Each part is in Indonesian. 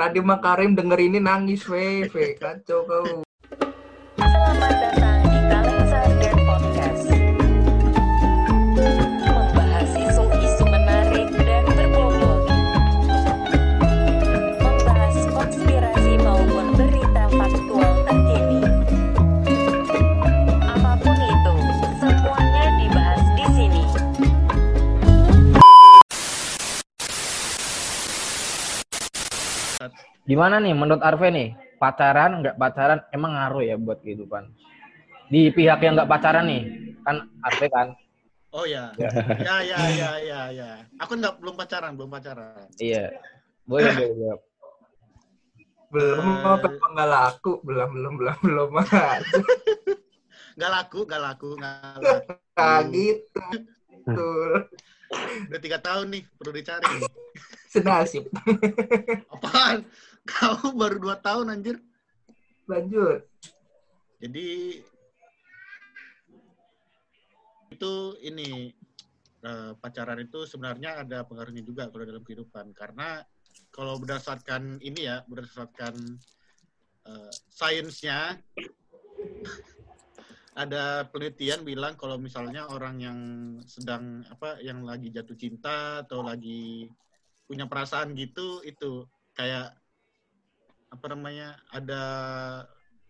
Nadiem Makarim denger ini nangis, weh, weh, kacau kau. Gimana nih menurut Arve nih? Pacaran nggak pacaran emang ngaruh ya buat kehidupan? Di pihak yang nggak pacaran nih, kan Arve kan? Oh ya. ya, ya, ya, ya, ya. Aku nggak belum pacaran, belum pacaran. Iya. Boleh, boleh, boleh. Belum apa nggak laku, belum, belum, belum, belum. Nggak laku, nggak laku, nggak laku. Nah, gitu. Betul. Udah tiga tahun nih, perlu dicari. Senasib. Apaan? Kau baru dua tahun anjir. Lanjut. Jadi itu ini eh, pacaran itu sebenarnya ada pengaruhnya juga kalau dalam kehidupan karena kalau berdasarkan ini ya berdasarkan eh, sainsnya ada penelitian bilang kalau misalnya orang yang sedang apa yang lagi jatuh cinta atau lagi punya perasaan gitu itu kayak apa namanya ada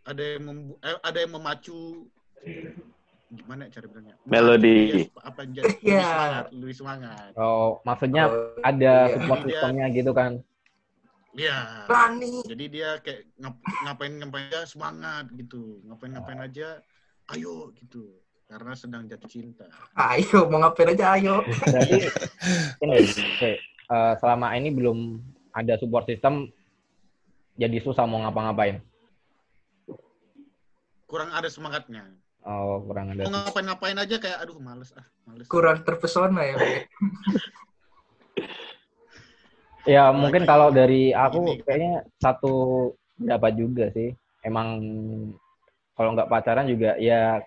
ada yang membu- eh, ada yang memacu gimana ya cara bilangnya Melodi. apa jadi lebih Iya. semangat lebih semangat Oh, maksudnya Oh, ada iya. support Jadi sistemnya gitu kan? Iya. Berani. jadi dia kayak ngap- ngapain ngapain aja semangat gitu ngapain ngapain aja ayo gitu karena sedang jatuh cinta Ayo, mau ngapain aja, ayo. Berarti ini, oke, eh, selama ini belum ada support system, jadi susah mau ngapa-ngapain. kurang ada semangatnya Oh, kurang ada. mau ngapain ngapain aja kayak aduh males ah males Kurang terpesona ya. Ya mungkin kalau dari aku kayaknya satu pendapat juga sih. Emang kalau nggak pacaran juga ya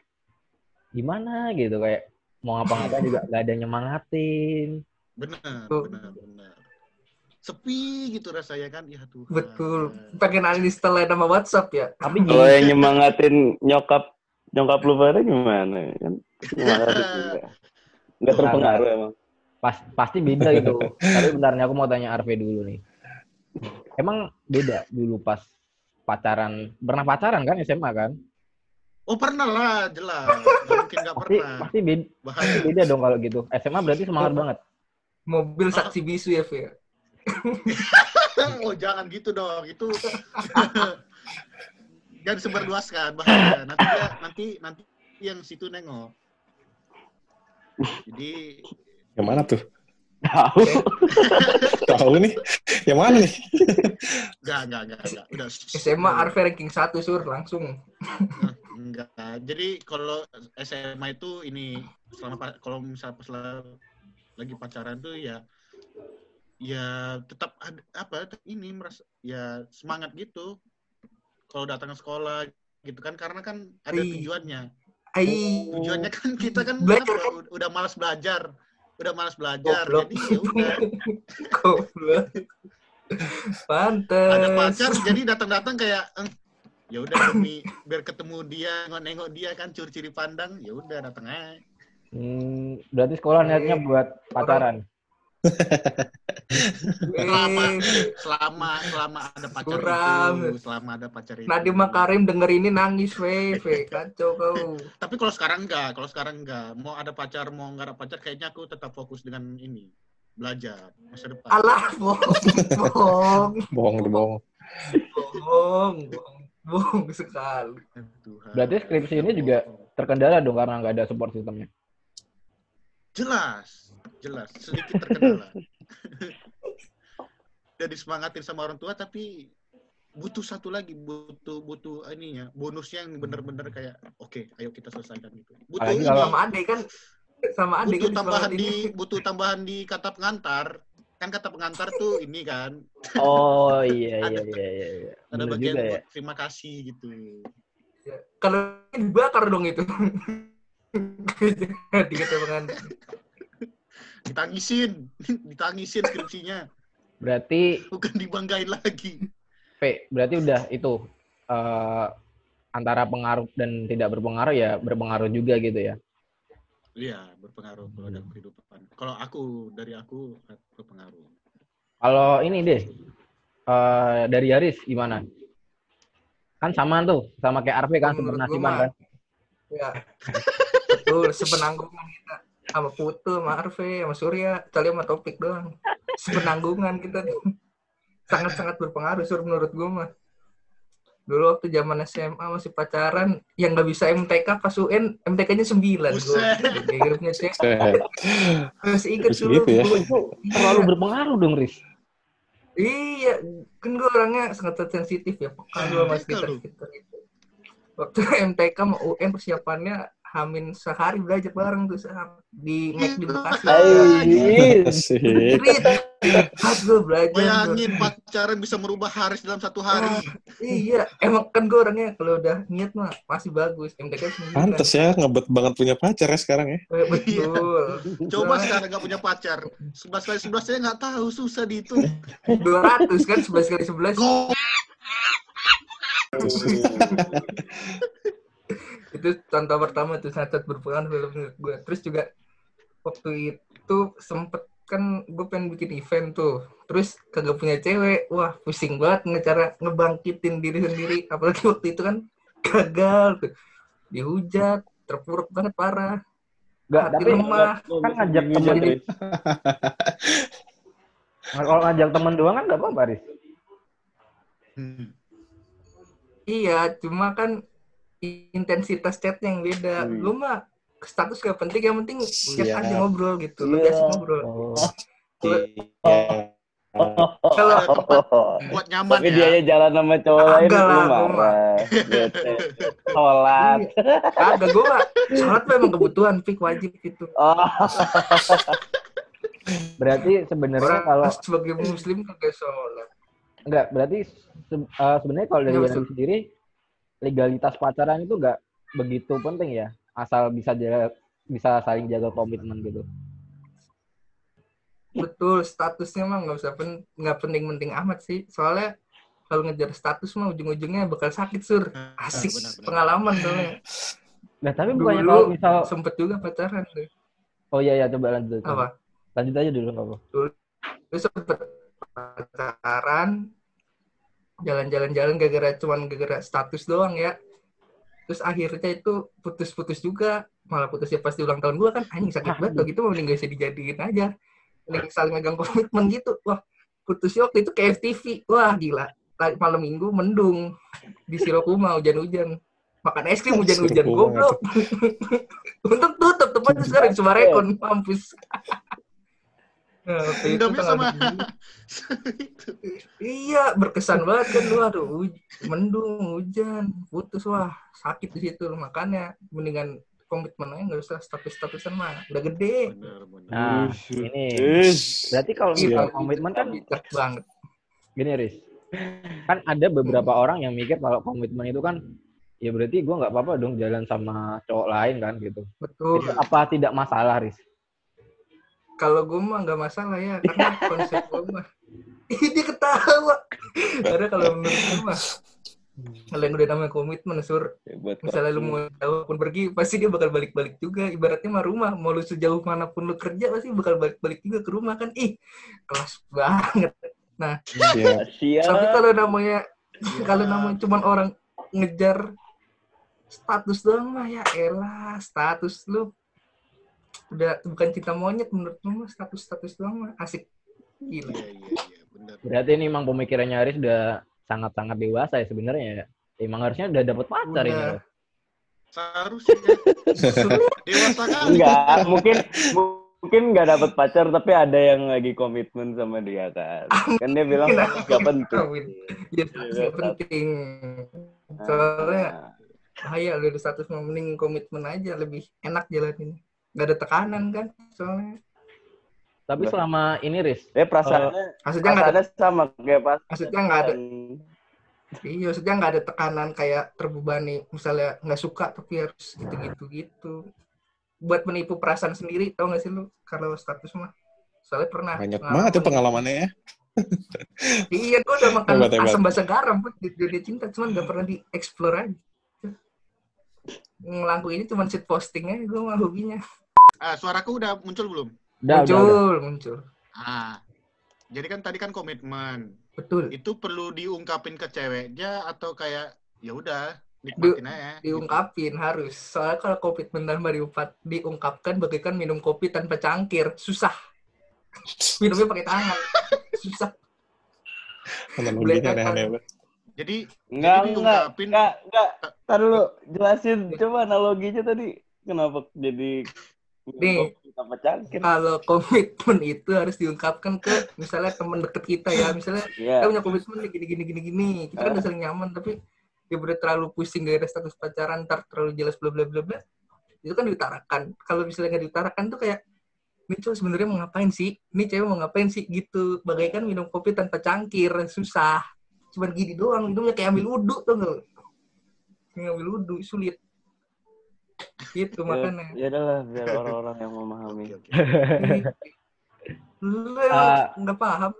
gimana gitu kayak mau ngapa-ngapain juga nggak ada nyemangatin. benar Tuh. benar benar sepi gitu rasanya kan ya Tuhan Betul. Pengen uninstall nama WhatsApp ya. Tapi Kalau yang nyemangatin nyokap nyokap lu pada gimana? Kan. Nggak terpengaruh emang. pas, pasti beda gitu. Tapi bentar nih aku mau tanya Arve dulu nih. Emang beda dulu pas pacaran, pernah pacaran kan SMA kan? oh pernah lah jelas Nggak mungkin nggak Pasti pernah pasti beda, bahaya beda dong kalau gitu. SMA berarti semangat banget. Mobil saksi bisu ya, Fe. oh jangan gitu dong itu jangan sebarluaskan bahaya nanti dia nanti nanti yang situ nengok jadi Yang mana tuh? Tahu. Tahu nih. Yang mana nih? enggak enggak enggak enggak udah SMA Arve ranking 1, Sur, langsung. enggak jadi kalau SMA itu ini selama kalau misalnya pas la- lagi pacaran tuh ya ya tetap ada apa ini merasa ya semangat gitu kalau datang ke sekolah gitu kan karena kan ada tujuannya Ai. tujuannya kan kita kan Belajar. apa, ud- udah malas belajar udah malas belajar Goblok. jadi ya udah. Pantes. ada pacar jadi datang-datang kayak "Eh, ya udah demi biar ketemu dia nengok-nengok dia kan curi-curi pandang ya udah datang aja Hmm, berarti sekolah niatnya buat pacaran. Selama Eh, selama selama ada pacar Suram. itu selama ada pacar itu Nadiem Makarim denger ini nangis, weh, weh, kacau kau. tapi kalau sekarang enggak kalau sekarang enggak mau ada pacar mau enggak ada pacar kayaknya aku tetap fokus dengan ini belajar masa depan Alah, bohong, bohong, Bohong bohong. bohong, bohong, bohong sekali. Tuhan. Berarti skripsi ini juga terkendala dong karena nggak ada support sistemnya. jelas jelas sedikit terkendala udah disemangatin sama orang tua tapi butuh satu lagi butuh butuh ininya bonusnya yang bener-bener kayak oke ayo kita selesaikan gitu butuh ini, kalau- Sama Ade kan, sama Ade butuh kan tambahan di ini. butuh tambahan di kata pengantar kan kata pengantar tuh ini kan Oh iya Ada iya iya iya. iya. ada Bener bagian juga ya. buat terima kasih gitu Ya, Kalau dibakar dong itu. Di kata pengantin. Ditangisin ditangisin skripsinya Berarti bukan dibanggain lagi. P, berarti udah itu eh, antara pengaruh dan tidak berpengaruh ya berpengaruh juga gitu ya. Iya, berpengaruh kalau dalam kehidupan. Kalau aku dari aku berpengaruh. Kalau ini deh eh, dari Haris gimana? Kan sama tuh, sama kayak Arve kan mah- kan. Ya. Betul, sepenanggungan kita sama Putu, sama Arve, sama Surya, kecuali sama topik doang. Sepenanggungan kita tuh. Sangat-sangat berpengaruh sur menurut gue mah. Dulu waktu zaman SMA masih pacaran, yang nggak bisa MTK pas UN, MTK-nya 9 gue. Grupnya. Masih inget Terus dulu. gitu ya? terlalu berpengaruh dong, Riz. Iya, kan gue orangnya sangat sensitif ya. Peka gue MTK sama sekitar-sekitar itu. Waktu MTK sama UN persiapannya Hamin sehari belajar bareng tuh di Mac di Bekasi. Anjir. Asik. Pas gue belajar. Bayangin pacaran bisa merubah Haris dalam satu hari. Iya, emang kan gue orangnya kalau udah niat mah masih bagus. MTK sembilan. Pantes ya, ngebet banget punya pacar ya sekarang ya. Eh, Betul. Coba sekarang nggak punya pacar. 11 kali 11 saya nggak tahu, susah dihitung. 200 kan 11 kali 11. Go! Itu contoh pertama tuh sangat berpengaruh film menurut gue terus juga waktu itu sempet kan gue pengen bikin event tuh. Terus kagak punya cewek. Wah pusing banget ngecara ngebangkitin diri sendiri. Apalagi waktu itu kan gagal tuh. Dihujat terpuruk banget parah. Enggak, hati tapi lemah. kan ngajak temen Jadi, kalau ngajak temen doang kan nggak apa-apa, Riz. Hmm. iya cuma kan intensitas chatnya yang beda Hmm. lu mah status gak penting yang penting chat Iya. aja ngobrol gitu lu Iya. biasa ngobrol Oh. Iya. kalau Buat nyaman Tapi ya. dia jalan sama cowok lain Agak lu lah, gua marah. Bete. Sholat. Kagak gue mah sholat mah emang kebutuhan pik wajib gitu. Oh. Berarti sebenarnya kalau sebagai muslim kagak sholat. enggak, berarti se- eh, sebenarnya kalau dari Iya, Haris sendiri legalitas pacaran itu enggak begitu penting ya, asal bisa jaga, bisa saling jaga komitmen gitu. Betul statusnya mah nggak usah pen nggak penting-penting amat sih. Soalnya kalau ngejar status mah ujung-ujungnya bakal sakit sur. Asik benar, benar. pengalaman soalnya. Nah, tapi Dulu bukannya kalau misal sempet juga pacaran tuh. Oh iya ya coba lanjut. Apa? Lanjut aja dulu enggak apa. Lu sempet pacaran jalan-jalan-jalan gara-gara cuman gara-gara status doang ya. Terus akhirnya itu putus-putus juga. Malah putusnya pas di ulang tahun gua kan anjing sakit banget kalau gitu mending gak usah dijadiin aja. Mending saling megang komitmen gitu. Wah, putusnya waktu itu ke FTV. Wah, gila. Tadi Malam minggu mendung di Sirokuma hujan-hujan. Makan es krim hujan-hujan goblok. Untung tutup tepatnya sekarang di Sumarekon mampus. Nah, itu sama 27. itu. Iya, berkesan banget kan lu aduh huj- mendung, hujan, putus wah, sakit di situ makanya mendingan komitmen aja nggak usah status-statusan mah udah gede. Nah, ini berarti kalau Iya, misal komitmen kan banget. gini Riz. Kan ada beberapa orang yang mikir kalau komitmen itu kan ya berarti gue nggak apa-apa dong jalan sama cowok lain kan gitu. Betul. Itu apa tidak masalah Riz? Kalau gue mah nggak masalah ya, karena konsep gue mah dia ketawa. Karena kalau menurut gue mah kalau yang udah namanya komitmen sur Hebat, Pak. misalnya lu mau jauh pun pergi pasti dia bakal balik-balik juga ibaratnya mah rumah mau lu sejauh mana pun lu kerja pasti bakal balik-balik juga ke rumah kan ih kelas banget Iya. Siap. tapi kalau namanya kalau namanya cuman orang ngejar status doang mah ya elah status lu udah bukan cinta monyet menurut lu mah status status doang mah asik gila Iya, iya, iya, benar. Berarti ini emang pemikirannya Haris udah sangat-sangat dewasa ya sebenarnya ya. Emang harusnya udah dapet pacar ini. Udah. Seharusnya dewasa kali. Enggak, mungkin mungkin nggak dapat pacar tapi ada yang lagi komitmen sama dia kan. Kan dia bilang Kenapa? nggak penting. Ya nggak penting soalnya Ah, bahaya lu ada status mending komitmen aja lebih enak jalanin nggak ada tekanan kan soalnya Tapi selama ini Riz, dia perasaannya maksudnya nggak ada sama kayak pas maksudnya nggak ada iya maksudnya nggak ada tekanan kayak terbebani misalnya nggak suka tapi harus gitu gitu. Gitu buat menipu perasaan sendiri tau gak sih lu? Kalau status mah. Soalnya pernah Banyak banget ya pengalamannya ya. iya gue udah makan Hebat, hebat. asam basa garam di dunia cinta cuman gak pernah di explore aja. Ngelakuin ini cuman shit posting aja gue mah hobinya. Ah, suaraku udah muncul belum? Udah, muncul udah, udah. muncul Ah. Jadi kan tadi kan komitmen. betul Itu perlu diungkapin ke ceweknya atau kayak ya udah nikmatin aja. diungkapin harus soalnya kalau komitmen tanpa diupat diungkapkan bagaikan minum kopi tanpa cangkir susah minumnya pakai tangan susah aneh-aneh. Jadi Enggak, Jadi enggak, diungkapin- enggak, enggak. Tar dulu, jelasin coba analoginya tadi. Kenapa jadi Nih. cangkir? kalau komitmen itu harus diungkapkan ke misalnya teman deket kita ya. Misalnya kita Iya. punya komitmen nih gini gini gini gini. Kita kan udah sering nyaman tapi dia udah terlalu pusing gak ada status pacaran ntar terlalu jelas bla bla bla bla. Itu kan diutarakan. Kalau misalnya nggak diutarakan tuh kayak ini cowok sebenarnya mau ngapain sih? Ini cewek mau ngapain sih? Gitu. Bagaikan minum kopi tanpa cangkir susah. Cuman gini doang minumnya kayak ambil wudhu tuh nggak? Ambil wudhu sulit gitu makanya Ya udahlah, biar orang-orang yang memahami. lu Ah. nggak paham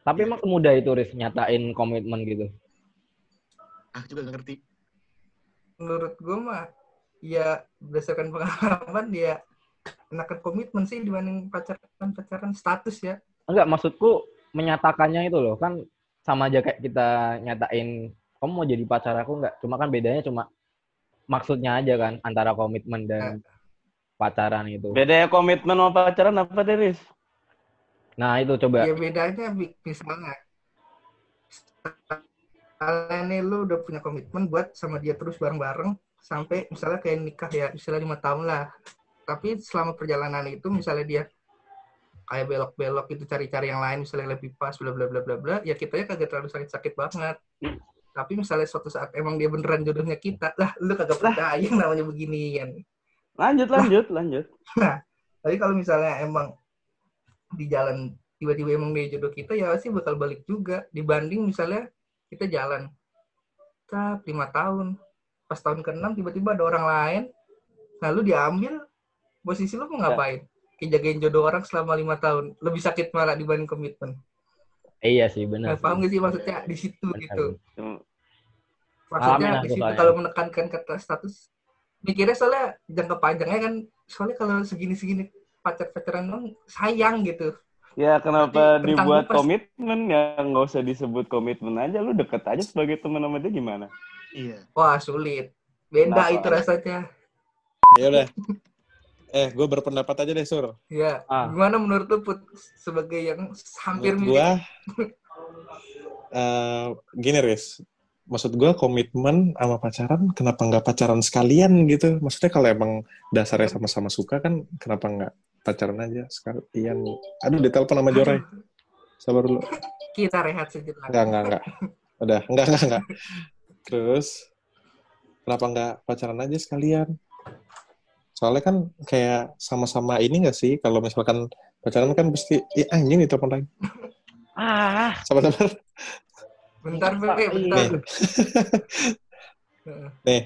Tapi emang semudah itu, Riz, nyatain komitmen gitu. Ah, juga ngerti. menurut gue mah ya berdasarkan pengalaman ya enakan komitmen sih dibanding pacaran pacaran status ya Enggak, maksudku menyatakannya itu loh. Kan sama aja kayak kita nyatain, kamu mau jadi pacar aku enggak? Cuma kan bedanya cuma maksudnya aja kan, antara komitmen dan pacaran itu. Bedanya komitmen sama pacaran apa, Deris? Nah, itu coba. ya bedanya misalnya kalian nih lu udah punya komitmen buat sama dia terus bareng-bareng sampai misalnya kayak nikah ya misalnya lima tahun lah tapi selama perjalanan itu misalnya dia kayak belok-belok itu cari-cari yang lain misalnya lebih pas bla bla bla bla bla ya kita ya kagak terlalu sakit-sakit banget tapi misalnya suatu saat emang dia beneran jodohnya kita lah lu kagak percaya yang namanya beginian. Lanjut, lanjut, lanjut. tapi kalau misalnya emang di jalan tiba-tiba emang dia jodoh kita ya pasti bakal balik juga. Dibanding misalnya kita jalan tak lima tahun. Pas tahun ke-6 tiba-tiba ada orang lain lalu diambil posisi lu mau ngapain? Kayak jagain jodoh orang selama lima tahun. Lebih sakit malah dibanding komitmen iya sih, nah, benar. paham gak sih maksudnya di situ Benar gitu maksudnya ya, di situ kalau menekankan kata status mikirnya soalnya jangka panjangnya kan soalnya kalau segini-segini pacar-pacaran dong sayang gitu Ya kenapa tentang dibuat pas- komitmen ya nggak usah disebut komitmen aja lu deket aja sebagai teman sama dia gimana? Iya. wah sulit beda Kenapa? itu rasanya Ya udah. Eh, gue berpendapat aja deh, Sur. ya Ah. gimana menurut lu Put sebagai yang hampir Menurut gua eh gini, Riz. Maksud gua komitmen sama pacaran, kenapa nggak pacaran sekalian gitu? Maksudnya kalau emang dasarnya sama-sama suka kan, kenapa nggak pacaran aja sekalian? Aduh, ditelepon sama Joray. Sabar dulu. kita rehat sejenak Enggak, enggak, enggak. Udah, enggak, enggak, enggak. Terus, kenapa enggak pacaran aja sekalian? Soalnya kan kayak sama-sama ini enggak sih? Kalau misalkan pacaran kan pasti, ya anjing nih telepon lagi. Ah, Sabar-sabar. bentar Bre, bentar Nih. Nih,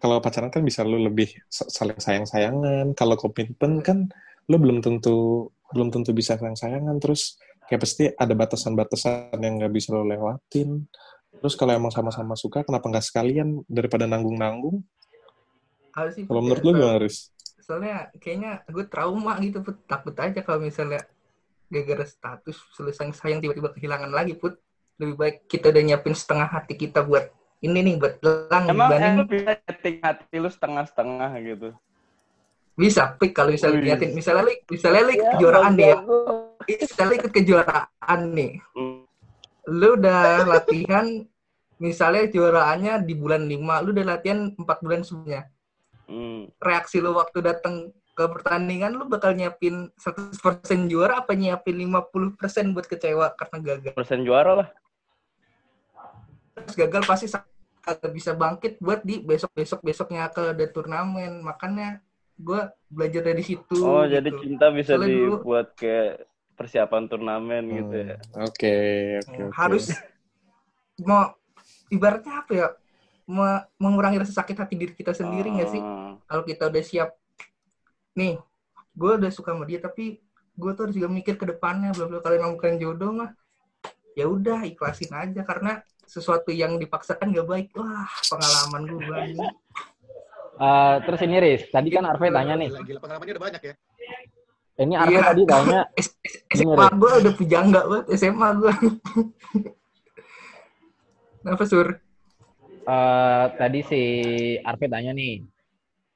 kalau pacaran kan bisa lu lebih sa- saling sayang-sayangan. Kalau komitmen kan lu belum tentu belum tentu bisa sayang-sayangan. Terus kayak pasti ada batasan-batasan yang nggak bisa lu lewatin. Terus kalau emang sama-sama suka, kenapa nggak sekalian daripada nanggung-nanggung? Harus sih, Kalau menurut ya. lu gimana, Riz? soalnya kayaknya gue trauma gitu Put. takut aja kalau misalnya gara-gara status selesai sayang tiba-tiba kehilangan lagi put lebih baik kita udah nyiapin setengah hati kita buat ini nih buat lelang Emang dibanding lu bisa setting hati lu setengah-setengah gitu? bisa pik kalau misalnya Wih. liatin misalnya li, misalnya li Ya, kejuaraan nih ya misalnya ikut kejuaraan nih Hmm. lu udah latihan misalnya juaraannya di bulan 5 lu udah latihan 4 bulan sebelumnya Hmm. reaksi lu waktu datang ke pertandingan lu bakal nyiapin 100% juara apa nyiapin 50% buat kecewa karena gagal Persen juara lah. Terus gagal pasti kagak bisa bangkit buat di besok besok besoknya ke ada turnamen makanya gue belajar dari situ Oh, gitu. jadi cinta bisa Soalnya dulu- dibuat kayak persiapan turnamen gitu ya. Hmm, Oke, oke, oke. harus mau ibaratnya apa ya me- mengurangi rasa sakit hati diri kita sendiri nggak sih Ah. kalau kita udah siap nih gue udah suka sama dia tapi gue tuh harus juga mikir ke depannya belum belum kalian bukan jodoh mah ya udah ikhlasin aja karena sesuatu yang dipaksakan gak baik wah pengalaman gue banyak Eh, terus ini Riz, tadi kan Arve tanya nih. Gila, gila pengalamannya udah banyak ya. Ini Arve Iya. tadi tanya, SMA gue udah pujangga banget SMA gue Kenapa sur? Eh, tadi si Arve tanya nih.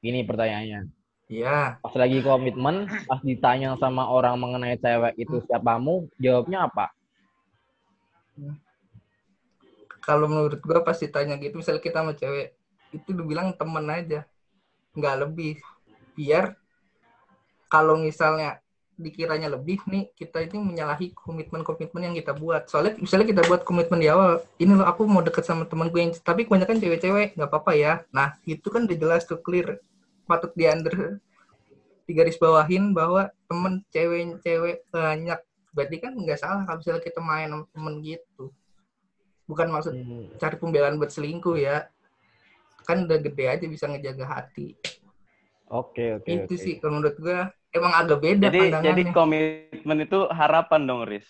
Gini pertanyaannya. Iya, Pas lagi komitmen, pas ditanya sama orang mengenai cewek itu siapamu, jawabnya apa? kalau menurut gue pasti tanya gitu, misalnya kita sama cewek, itu dibilang temen aja, nggak lebih. Biar kalau misalnya dikiranya lebih nih, kita ini menyalahi komitmen-komitmen yang kita buat. Soalnya misalnya kita buat komitmen di awal, ini loh aku mau deket sama temen gue yang, tapi kebanyakan cewek-cewek nggak apa-apa ya. Nah itu kan udah jelas tuh clear, patut di under di garis bawahin bahwa temen cewek-cewek banyak. Berarti kan nggak salah kalau misalnya kita main sama temen gitu. Bukan maksud Hmm, cari pembelaan buat selingkuh ya kan udah gede aja bisa ngejaga hati Oke, oke, itu oke. sih kalau menurut gua emang agak beda Jadi jadi pandangannya komitmen itu harapan dong, Riz.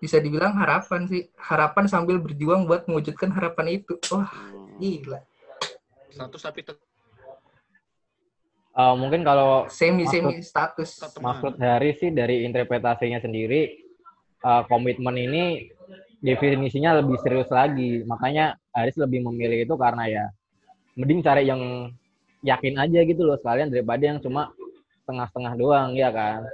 bisa dibilang harapan sih harapan sambil berjuang buat mewujudkan harapan itu wah Hmm. gila Status tapi tetap Eh, mungkin kalau semi semi status teman. maksud Hari sih dari interpretasinya sendiri, eh, komitmen ini definisinya lebih serius lagi. Makanya Haris lebih memilih itu karena ya mending cari yang yakin aja gitu loh sekalian daripada yang cuma setengah-setengah doang ya kan.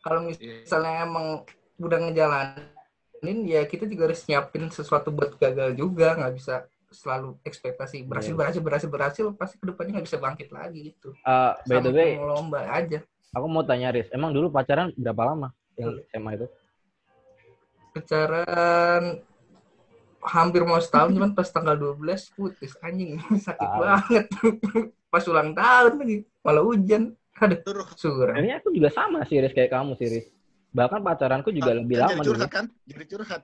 kalau misalnya emang udah ngejalanin ya kita juga harus nyiapin sesuatu buat gagal juga nggak bisa selalu ekspektasi berhasil Iya. berhasil berhasil berhasil pasti ke depannya nggak bisa bangkit lagi gitu Eh, by the Sama way, lomba aja aku mau tanya Riz, emang dulu pacaran berapa lama yang SMA itu? pacaran hampir mau setahun cuman pas tanggal 12 putus anjing sakit Ah. banget pas ulang tahun lagi malah hujan aduh Tuh, suram Kayaknya aku juga sama sih Riz kayak kamu sih Riz. Bahkan pacaranku juga lebih kan lama jadi dulu. curhat kan? Jadi curhat.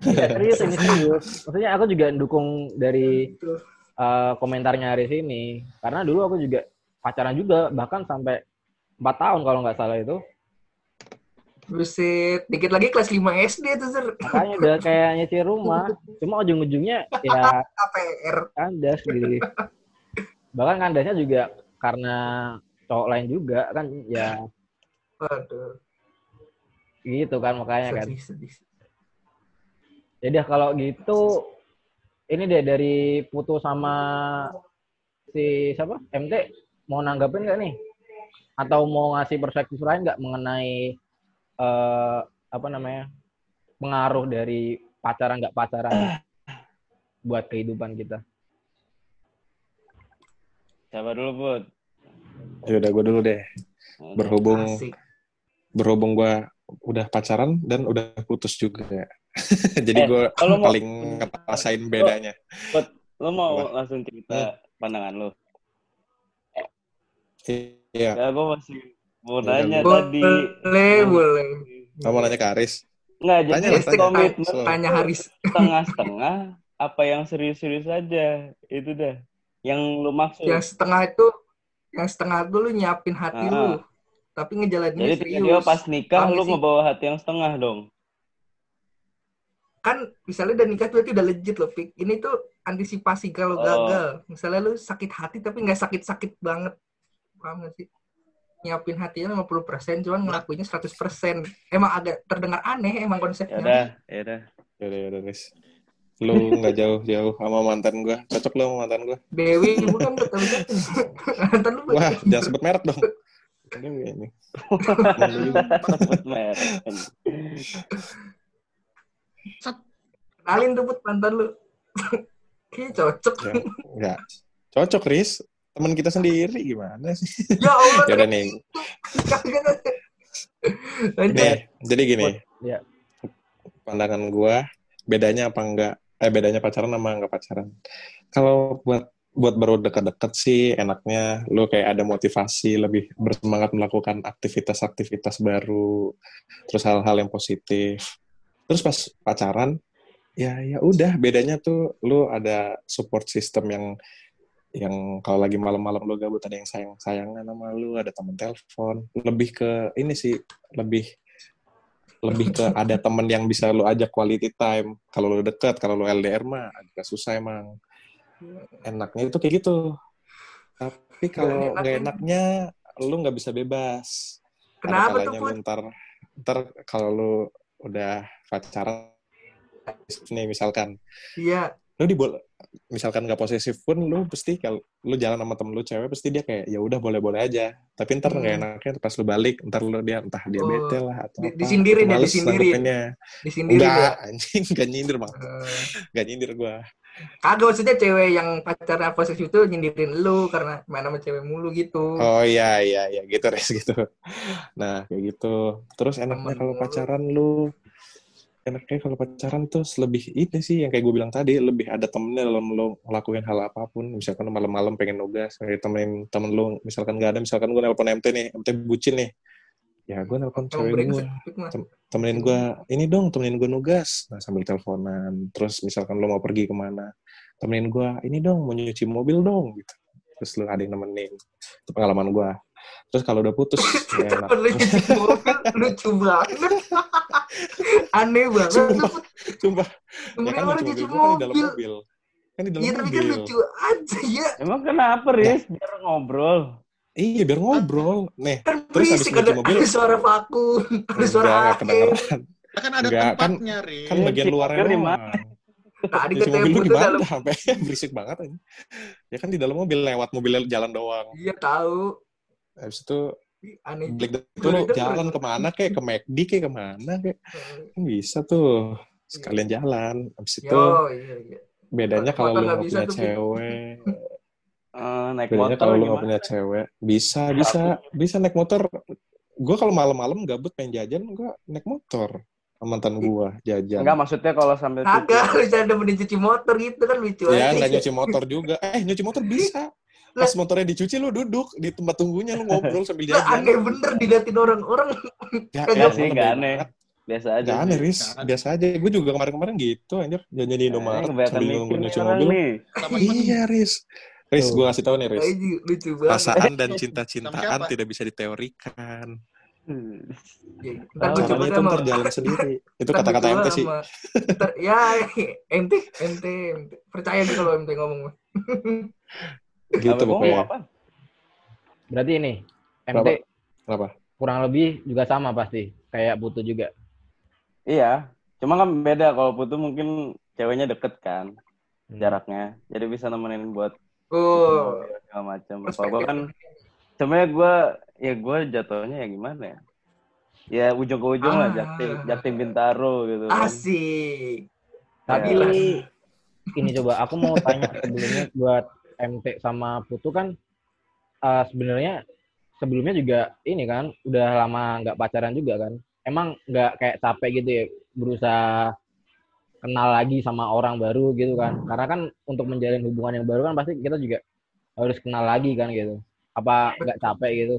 Iya, serius ini serius. Maksudnya aku juga dukung dari eh, komentarnya Aris ini. Karena dulu aku juga pacaran juga, bahkan sampai 4 tahun kalau nggak salah itu. Buset, dikit lagi kelas 5 SD tuh Sir. Makanya udah kayak nyicil rumah. Cuma ujung-ujungnya ya KPR. kandas gitu. Bahkan kandasnya juga karena cowok lain juga kan ya Waduh, gitu kan makanya kan. sedih, sedih. Jadi kalau gitu ini deh dari putu sama si siapa MT mau nanggapin nggak nih? Atau mau ngasih perspektif lain nggak mengenai eh, apa namanya pengaruh dari pacaran nggak pacaran buat kehidupan kita? Siapa dulu, Bud? Ya udah gue dulu deh. Berhubung Asik. berhubung gue udah pacaran dan udah putus juga. Jadi Eh, gue mau- paling ngerasain bedanya. Lo mau Apa? langsung cerita pandangan lo? Iya. Ya, gue masih mau Udah, nanya gua- tadi. Boleh, boleh. Kamu nanya ke Aris. Nggak, jadi Tanya, lah, tanya. komitmen. Tanya Haris. setengah-setengah apa yang serius-serius aja itu dah yang lu maksud Yang setengah itu, yang setengah itu lu nyiapin hati Ah. lu. Tapi ngejalaninnya jadi serius. tiba-tiba pas nikah Paham lu sih? ngebawa hati yang setengah dong kan misalnya udah nikah berarti udah legit loh Pik. ini tuh antisipasi kalau Oh. gagal misalnya lu sakit hati tapi nggak sakit-sakit banget paham gak sih nyiapin hatinya 50% cuman ngelakuinnya 100% emang agak terdengar aneh emang ya konsepnya udah ya udah Yaudah, yaudah, Riz. Lu nggak jauh-jauh sama mantan gue. Cocok lu sama mantan gue. Dewi bukan gak tahu siapa nih. Mantan lu Wah, jangan sebut merek dong. Ini, ini. Sebut merek. kenalin tuh mantan lu Kayaknya cocok Ya, Nggak. Cocok, Riz. Teman kita sendiri gimana sih? ya Allah Ya udah nih. Nih, jadi gini. Iya. Pandangan gua bedanya apa enggak? Eh bedanya pacaran sama enggak pacaran. Kalau buat buat baru dekat-dekat sih enaknya lu kayak ada motivasi lebih bersemangat melakukan aktivitas-aktivitas baru terus hal-hal yang positif terus pas pacaran ya ya udah bedanya tuh lu ada support system yang yang kalau lagi malam-malam lu gabut ada yang sayang-sayangan sama lu, ada temen telepon. Lebih ke ini sih, lebih lebih ke ada temen yang bisa lu ajak quality time. Kalau lu deket, kalau lu LDR mah agak susah emang. Enaknya itu kayak gitu. Tapi kalau Nggak nggak enaknya. lu nggak bisa bebas. Kenapa tuh, Put? ntar, ntar kalau lu udah pacaran nih misalkan Iya. Lu di misalkan nggak posesif pun lu pasti kalau lu jalan sama temen lu cewek pasti dia kayak ya udah boleh boleh aja tapi ntar nggak Hmm. enaknya pas lu balik ntar lu dia entah dia Oh, bete lah atau di- apa disindirin ya, disindirin. Disindirin ya. enggak anjing nggak nyindir mah Eh, nggak nyindir gua Kagak maksudnya cewek yang pacarnya posesif itu nyindirin lu karena main sama cewek mulu gitu. oh iya iya iya gitu res gitu nah kayak gitu terus enaknya kalau pacaran lu enaknya kalau pacaran tuh lebih ini sih yang kayak gue bilang tadi lebih ada temennya dalam lo ngelakuin hal apa pun. Misalkan malam-malam pengen nugas kayak temenin temen lu misalkan nggak ada misalkan gue nelpon MT nih MT bucin nih. Ya gue nelpon cewek gue temenin gue ini dong temenin gue nugas. Nah sambil teleponan. Terus misalkan lo mau pergi ke mana temenin gue ini dong mau nyuci mobil dong gitu. Terus lo ada yang nemenin. Itu pengalaman gue terus kalau udah putus ya enak mobil lucu banget. Aneh banget. Sumpah. sumpah ya kan nyuci nyuci mobil gue kan di dalam mobil. mobil kan di dalam Iya tapi kan mobil lucu aja ya. Emang kenapa, Riz? Biar ngobrol. iya biar ngobrol nih Kan Terus habis ada, mobil- ada suara vakum, ada suara enggak kedengeran Kan ada Enggak, kan- tempatnya, Riz. kan bagian Nyuci luarnya mobil di doang? Tadi katanya mobil lu Put di tuh mana dalam. sampai berisik banget aja. Ya kan di dalam mobil lewat mobil jalan doang. Iya tahu. Habis itu Aneh. balik itu lu jalan ke mana kek ke McD kek ke mana kek kan bisa tuh sekalian jalan. Habis itu Yo, iya iya. bedanya kalau lu nggak punya tuh, cewek. Eh, naik Bedanya motor kalau lu nggak punya cewek bisa bisa bisa naik motor. Gue kalau malam-malam gabut pengen jajan gue naik motor mantan gue jajan. Enggak, maksudnya kalau sambil cuci. Kagak, bisa ada mending cuci motor gitu kan lucu Ya nggak nyuci motor juga. Eh nyuci motor bisa. Pas motornya dicuci lu duduk di tempat tunggunya lu ngobrol sambil Lah, jajan. aneh bener diliatin orang-orang. Ya, Kagak Ya elah, sih, nggak aneh. Biasa aja. Gak aneh, sih. Riz. Biasa aja. Gue juga kemarin-kemarin gitu, anjir. Jajan di Eh, Indomaret sambil nunggu mobil. Iya, Riz. Riz, gue kasih tahu nih, Riz. Perasaan dan cinta-cintaan tidak bisa diteorikan. Hmm. Iya, Ntar gue coba itu ntar jalan sendiri. Itu kata-kata MT sih. ntar- ya, ente, ente, ente. Percaya nih kalau ente ngomong. Gitu pokoknya. apa? Berarti ini MT Kenapa? Kenapa? kurang lebih juga sama pasti kayak butuh juga. Iya. Cuma kan beda kalau putu mungkin ceweknya deket kan Hmm. jaraknya. Jadi bisa nemenin buat Oh, segala macam. Kalau gue kan sebenarnya gue ya gue jatuhnya ya gimana ya? Ya ujung ke ujung lah Ah. Jaktim, Jaktim Bintaro gitu kan. asik. Tapi Gila. ini coba aku mau tanya sebelumnya buat MT sama Putu kan eh, sebenarnya sebelumnya juga ini kan udah lama nggak pacaran juga kan. Emang nggak kayak capek gitu ya berusaha kenal lagi sama orang baru gitu kan. Karena kan untuk menjalin hubungan yang baru kan pasti kita juga harus kenal lagi kan gitu. Apa nggak capek gitu?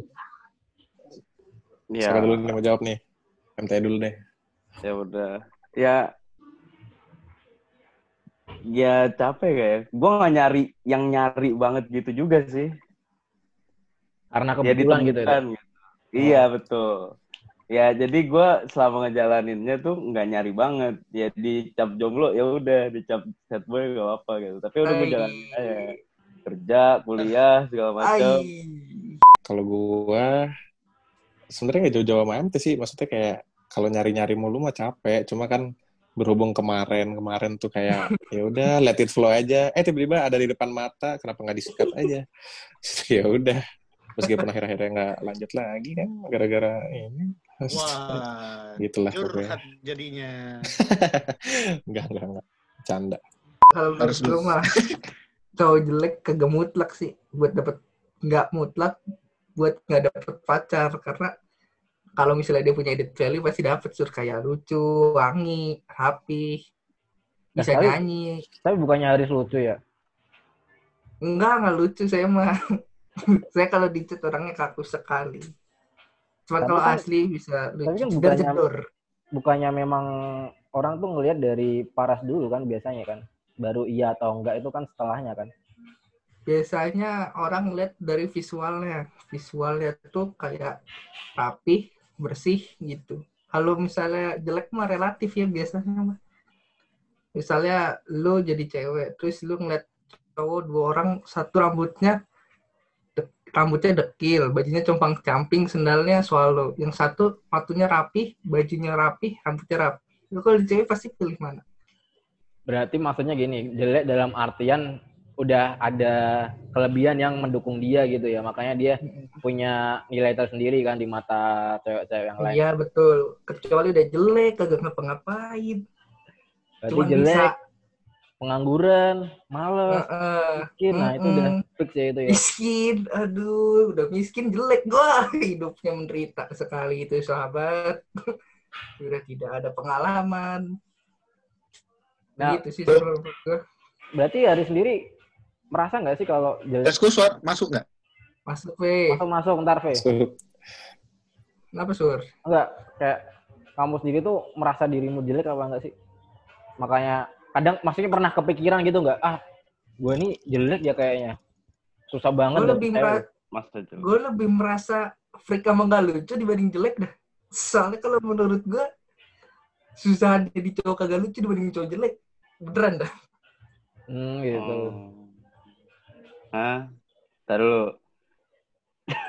Iya. Siapa dulu mau jawab nih? MT dulu deh. Ya udah. Ya Ya capek kayak. Gue nggak nyari yang nyari banget gitu juga sih. Karena Ya kebetulan gitu ya. ditemukan gitu. Iya betul. Ya jadi gue selama ngejalaninnya tuh nggak nyari banget. Ya dicap jomblo ya udah dicap set boy gak apa gitu. Tapi udah gue jalanin aja. Kerja, kuliah segala macam. Kalau gue sebenarnya nggak jauh-jauh sama MT sih. Maksudnya kayak kalau nyari-nyari mulu mah capek. Cuma kan berhubung kemarin kemarin tuh kayak ya udah let it flow aja. Eh tiba-tiba ada di depan mata, kenapa nggak disikat aja? ya udah. Meskipun akhir-akhirnya nggak lanjut lagi kan gara-gara ini. Wah, Gitulah pokoknya. jadinya. Enggak, enggak, enggak. Canda. Kalau Harus menurut lu mah cowok jelek kagak mutlak sih buat dapet nggak mutlak buat nggak dapet pacar karena kalau misalnya dia punya edit value pasti dapet sur kayak lucu, wangi, rapi, Nah, bisa kali- nyanyi. Tapi bukannya Haris lucu ya? Enggak, enggak lucu saya mah. saya kalau dicat orangnya kaku sekali. Cuman Tapi kalau kan- asli bisa tapi lucu. kan Jedor, bukannya- jedor. bukannya memang orang tuh ngelihat dari paras dulu kan biasanya kan baru iya atau enggak itu kan setelahnya kan biasanya orang lihat dari visualnya. Visualnya tuh kayak rapih, bersih gitu. Kalau misalnya jelek mah relatif ya biasanya mah. Misalnya lu jadi cewek, terus lu ngeliat cowok dua orang, satu rambutnya de- rambutnya dekil, bajunya compang camping, sendalnya swallow. Yang satu sepatunya rapih, bajunya rapih, rambutnya rapih. Lu kalau cewek pasti pilih mana? Berarti maksudnya gini, jelek dalam artian udah ada kelebihan yang mendukung dia gitu ya. Makanya dia punya nilai tersendiri kan di mata cewek-cewek yang lain. Iya betul. Kecuali udah jelek, kagak ngapa-ngapain. Cuma jelek, bisa pengangguran, males, Heeh. miskin. Nah, itu udah fix ya itu ya. miskin. Aduh, udah miskin jelek gua. Hidupnya menderita sekali itu sahabat. Sudah tidak ada pengalaman. Nah, gitu sih gua. Berarti Hari sendiri merasa nggak sih kalau jelek? Tesku suara masuk nggak? Masuk, Ve. Masuk-masuk ntar, Ve. So, Kenapa, Sur? Enggak, kayak kamu sendiri tuh merasa dirimu jelek apa enggak sih? Makanya kadang maksudnya pernah kepikiran gitu enggak? Ah, gue ini jelek ya kayaknya. Susah banget. Gue lebih, Masa jelek. gua lebih merasa Frika gak lucu dibanding jelek dah. Soalnya kalau menurut gua susah jadi cowok kagak lucu dibanding cowok jelek. Beneran dah. Hmm, gitu. Oh. Hah? Ntar dulu.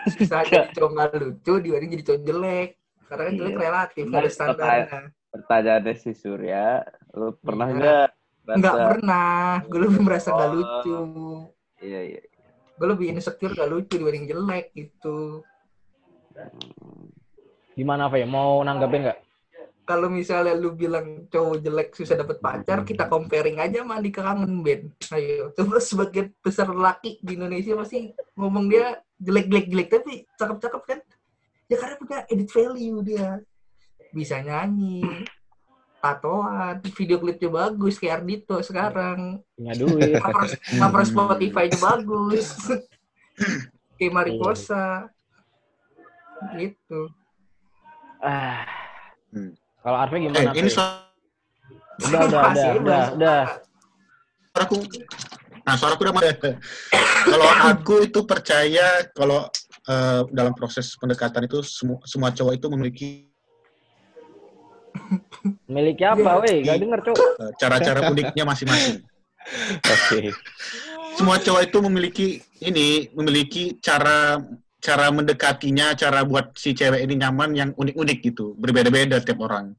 Susah jadi cowok gak lucu dibanding jadi cowok jelek. Karena kan jelek Iya. relatif, Bener, ada standarnya. Pertanyaannya si Surya, lu pernah Iya. nggak? Nggak rasa- pernah. Gue lebih merasa gak Oh. lucu. Iya, iya. Gue lebih insecure gak lucu dibanding jelek gitu. Gimana, Ve? Mau nanggepin nggak? Kalau misalnya lu bilang cowok jelek susah dapet pacar, kita comparing aja sama Andika Kangen Ben. Ayo, coba sebagian besar laki di Indonesia pasti ngomong dia jelek-jelek-jelek, tapi cakep-cakep kan? Ya karena punya edit value dia. Bisa nyanyi, tatoan, video klipnya bagus kayak Ardito sekarang. Punya duit. cover Spotify-nya bagus. Kayak Mariposa. Gitu. ah. Hmm. Kalau Arfi Eh, gimana? ini Fe? suara Udah, udah, udah, udah, udah. suaraku. Nah, suaraku udah kalau aku itu percaya kalau eh, dalam proses pendekatan itu semua semua cowok itu memiliki Miliki apa, weh? Gak denger, Cok. eh, cara-cara uniknya masing-masing. Oke. Semua cowok itu memiliki ini, memiliki cara cara mendekatinya, cara buat si cewek ini nyaman yang unik-unik gitu, berbeda-beda tiap orang.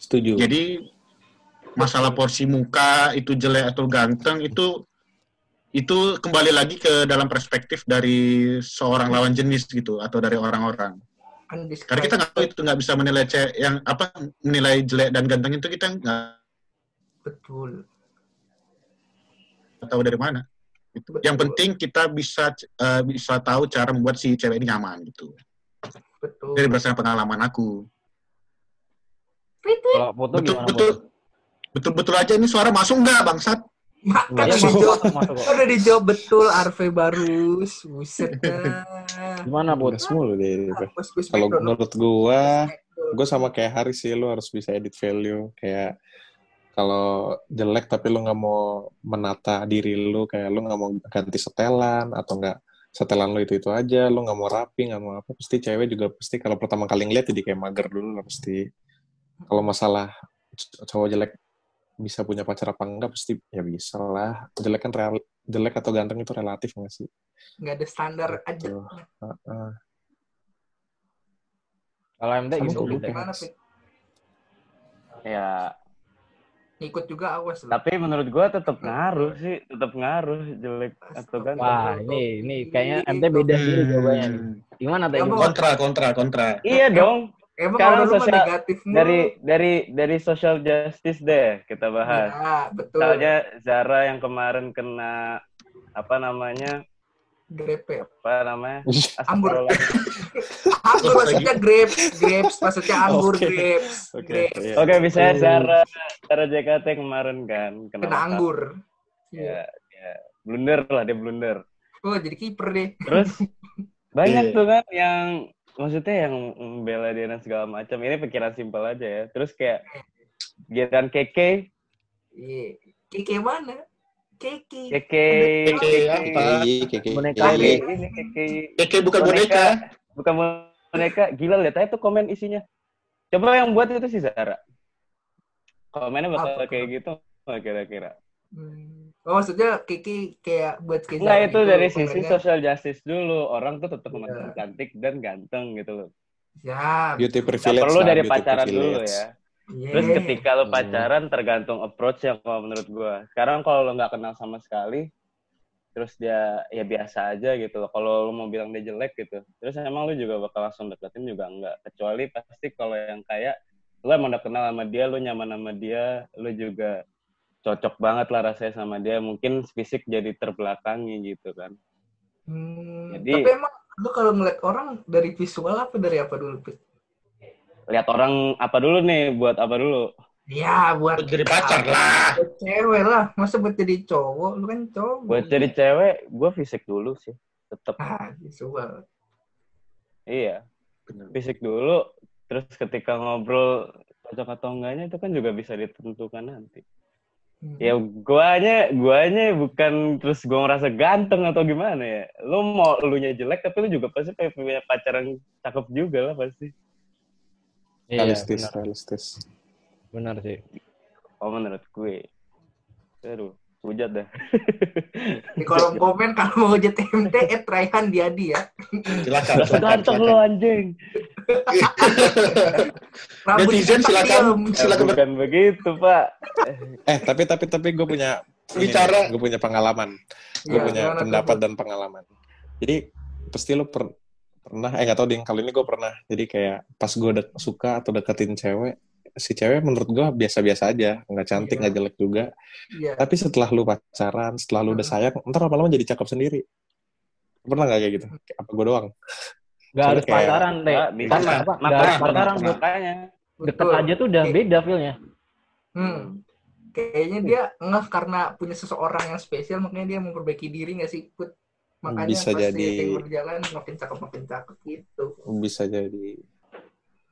Setuju. Jadi masalah porsi muka itu jelek atau ganteng itu itu kembali lagi ke dalam perspektif dari seorang lawan jenis gitu atau dari orang-orang. Karena kita nggak tahu itu nggak bisa menilai cewek yang apa menilai jelek dan ganteng itu kita nggak Betul. tahu dari mana. Itu. Betul. Yang penting kita bisa eh, bisa tahu cara membuat si cewek ini nyaman gitu. Betul. Dari berdasarkan pengalaman aku. Kalau foto Betul gimana, betul foto? betul betul aja ini suara masuk nggak bangsat? Mak, kan Ya, dijawab, udah dijawab betul Arve Barus. Buset. Gimana? Gas mulu deh. Kalau menurut gua, gue sama kayak Haris sih, lu harus bisa edit value. Kayak kalau jelek tapi lu nggak mau menata diri lu, kayak lu nggak mau ganti setelan atau nggak setelan lu itu itu aja, lu nggak mau rapi, nggak mau apa, pasti cewek juga pasti kalau pertama kali ngeliat jadi kayak mager dulu lah pasti. Kalau masalah cowok jelek bisa punya pacar apa enggak pasti ya bisa lah. Jelek kan real, jelek atau ganteng itu relatif nggak sih? Nggak ada standar aja. Betul. Heeh. Kalau Sama gitu, gitu. Gimana, Pik? Ya, Ngikut juga awas lu. tapi menurut gua tetap ngaruh sih, tetap ngaruh jelek atau kan. Wah, ini ini kayaknya MT beda sendiri jawabannya nih. Gimana tadi? Kontra kontra kontra. Iya dong. Emang sekarang kalau sosial- negatif mulu. Dari dari dari social justice deh kita bahas. Ya, betul. Misalnya Zara yang kemarin kena apa namanya? Grepe. Apa namanya? Anggur. Anggur maksudnya grapes, grapes maksudnya anggur Oke. grapes. Oke. Grapes. iya. Oke, misalnya Zara Zara JKT kemarin kan kena, Kena anggur. Ya, ya. Blunder lah dia blunder. Oh, jadi kiper deh. Terus banyak Iya. tuh kan yang maksudnya yang membela dia dan segala macam. Ini pikiran simpel aja ya. Terus kayak giliran keke Iya. Kike mana? Keki. Keke, Keke apa? Keke, keke. Boneka Keke, Keke. ini keke. Keke bukan boneka. Bukan boneka. Gila, lihat aja tuh komen isinya. Coba yang buat itu sih Zara. Komennya bakal Apa? kayak gitu kira-kira? Hmm. Oh, maksudnya Kiki kayak buat Kiki. Enggak, itu dari sisi komennya. social justice dulu. Orang tuh tetap Iya. memandang cantik dan ganteng gitu loh. Ya. Beauty privilege perlu lah, dari pacaran dulu privilege. ya. Iya. Terus ketika lo Hmm. pacaran tergantung approach yang kalau menurut gua. Sekarang kalau lo nggak kenal sama sekali, terus dia ya biasa aja gitu loh. Kalau lo mau bilang dia jelek gitu, terus emang lo juga bakal langsung deketin juga enggak. Kecuali pasti kalau yang kayak lo emang udah kenal sama dia, lo nyaman sama dia, lo juga cocok banget lah rasanya sama dia. Mungkin fisik jadi terbelakangi gitu kan. Hmm, Jadi- tapi emang lu kalau ngeliat orang dari visual apa dari apa dulu, Pit? Lihat orang apa dulu nih, buat apa dulu? Ya, buat Buat jadi pacar lah. Buat cewek lah. Masa buat jadi cowok? Lu kan cowok. Buat jadi cewek, gua fisik dulu sih. Tetep. Ah, visual. Iya. fisik dulu terus ketika ngobrol cocok atau enggaknya itu kan juga bisa ditentukan nanti Hmm. ya guanya guanya bukan terus gua ngerasa ganteng atau gimana ya lu mau lu nya jelek tapi lu juga pasti punya pacar yang cakep juga lah pasti Iya, Realistis, benar. realistis. Benar sih. oh menurut gue aduh hujat dah Di kolom komen kalau mau hujat MT, eh Raihan Diadi ya. Silakan. Ganteng lu anjing Netizen silakan. Silakan ber- bukan begitu pak Eh, tapi tapi tapi gue punya Bicara. gue punya pengalaman. Gue Ya, punya pendapat dan pengalaman. Jadi pasti lo per- pernah eh nggak tahu ding kali ini gue pernah. Jadi kayak pas gue dek- suka atau deketin cewek, si cewek menurut gue biasa-biasa aja, nggak cantik, Iya. nggak jelek juga. Iya. Tapi setelah lu pacaran, setelah lu udah sayang, ntar lama-lama jadi cakep sendiri. Pernah nggak kayak gitu? Kayak Apa gue doang? Gak harus Kayak- pacaran, Teh. Nggak, bisa. Kan apa? Gak Makanya, harus pacaran, makanya. Deket Betul. aja tuh udah beda feel-nya. Hmm. Kayaknya dia ngeh karena punya seseorang yang spesial, makanya dia memperbaiki diri nggak sih, Put? Makanya Bisa pas jadi. berjalan makin cakep makin cakep gitu. Bisa jadi.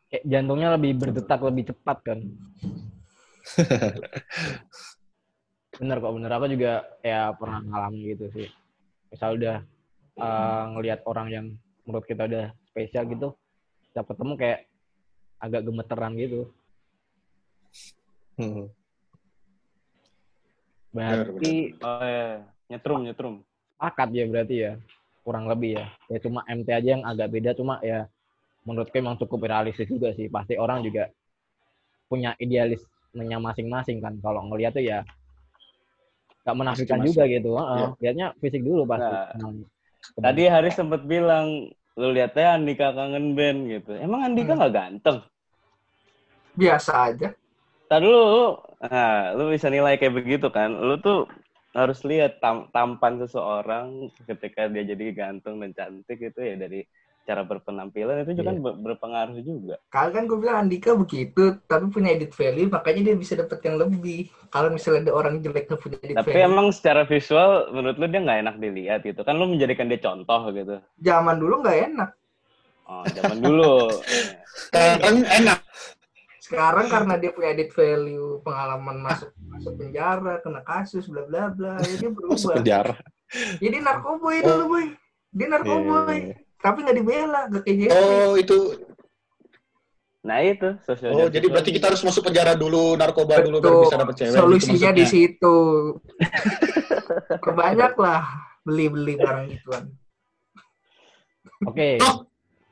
Kayak jantungnya lebih berdetak lebih cepat kan. bener kok, bener. Aku juga ya pernah ngalamin gitu sih. Misal udah eh, ngelihat orang yang menurut kita udah spesial gitu, setiap ketemu kayak agak gemeteran gitu. Hmm. Berarti oh ya nyetrum nyetrum sepakat ya berarti ya kurang lebih ya ya cuma MT aja yang agak beda cuma ya menurutku emang cukup realistis juga sih pasti orang juga punya idealismenya masing-masing kan kalau ngeliat tuh ya nggak menafikan juga gitu Heeh, Iya. lihatnya fisik dulu pasti Nah. Tadi Haris sempat bilang, lu lihatnya Andika kangen band gitu. Emang Andika Hmm. nggak ganteng? Biasa aja. Tadi lu, nah, lu bisa nilai kayak begitu kan. Lu tuh harus lihat tam- tampan seseorang ketika dia jadi ganteng dan cantik itu ya dari cara berpenampilan itu juga kan ber- berpengaruh juga. Kalau kan gue bilang Andika begitu, tapi punya edit value, makanya dia bisa dapet yang lebih. Kalau misalnya ada orang jelek nggak punya edit Tapi value, emang secara visual menurut lu dia nggak enak dilihat gitu. Kan lu menjadikan dia contoh gitu. zaman dulu nggak enak. Oh, zaman dulu. Sekarang enak. Sekarang karena dia punya edit value, pengalaman masuk masuk penjara, kena kasus, bla bla bla, ya dia Masuk berubah. penjara. Jadi narkoboy dulu boy, dia narkoboy, Iya, iya, tapi nggak dibela, nggak kayak Jeffrey. Oh, itu. Nah itu social Oh, jadi berarti kita harus masuk penjara dulu, narkoba dulu baru Betul. bisa dapet cewek. Solusinya gitu di maksudnya. situ. Perbanyak lah beli-beli barang gituan. oke Oh.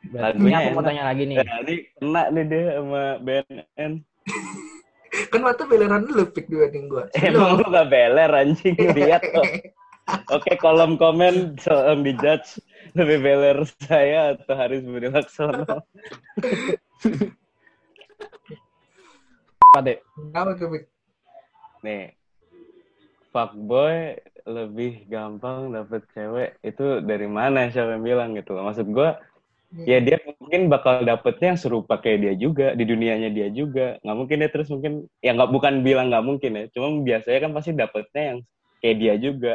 Lagunya aku mau enak. tanya lagi nih Nah, ini kena nih dia sama BNN. Kan waktu beleran dulu pick dibanding gua. Emang lu gak beler anjing lihat kok. Oke kolom komen tolong dijudge lebih beler saya atau Haris Budi Laksono. apa deh Apa tuh Pik? Nih, fuckboy lebih gampang dapet cewek itu dari mana siapa yang bilang gitu loh. Maksud gue ya dia mungkin bakal dapetnya yang serupa kayak dia juga di dunianya dia juga. Nggak mungkin dia terus mungkin ya nggak bukan bilang nggak mungkin ya cuma biasanya kan pasti dapetnya yang kayak dia juga.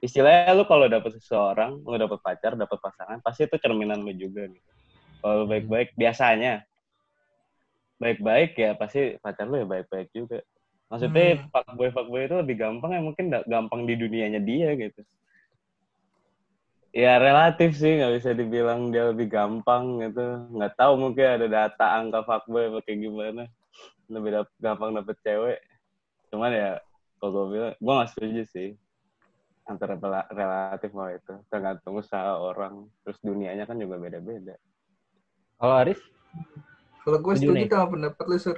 Istilahnya lu kalau dapet seseorang lu dapet pacar dapet pasangan pasti itu cerminan lu juga gitu. Kalau lu baik-baik biasanya. Baik-baik ya pasti pacar lu ya baik-baik juga. Maksudnya Hmm. fuckboy fuckboy itu lebih gampang ya mungkin gampang di dunianya dia gitu. Ya relatif sih nggak bisa dibilang dia lebih gampang gitu. Nggak tahu mungkin ada data angka fuckboy apa kayak gimana. Lebih dap- gampang dapet cewek. Cuman ya kalau gue bilang gue nggak setuju sih antara rela- relatif mau itu tergantung usaha orang terus dunianya kan juga beda-beda. Kalau Aris? Kalau gue Setuju sama pendapat lu, Sur.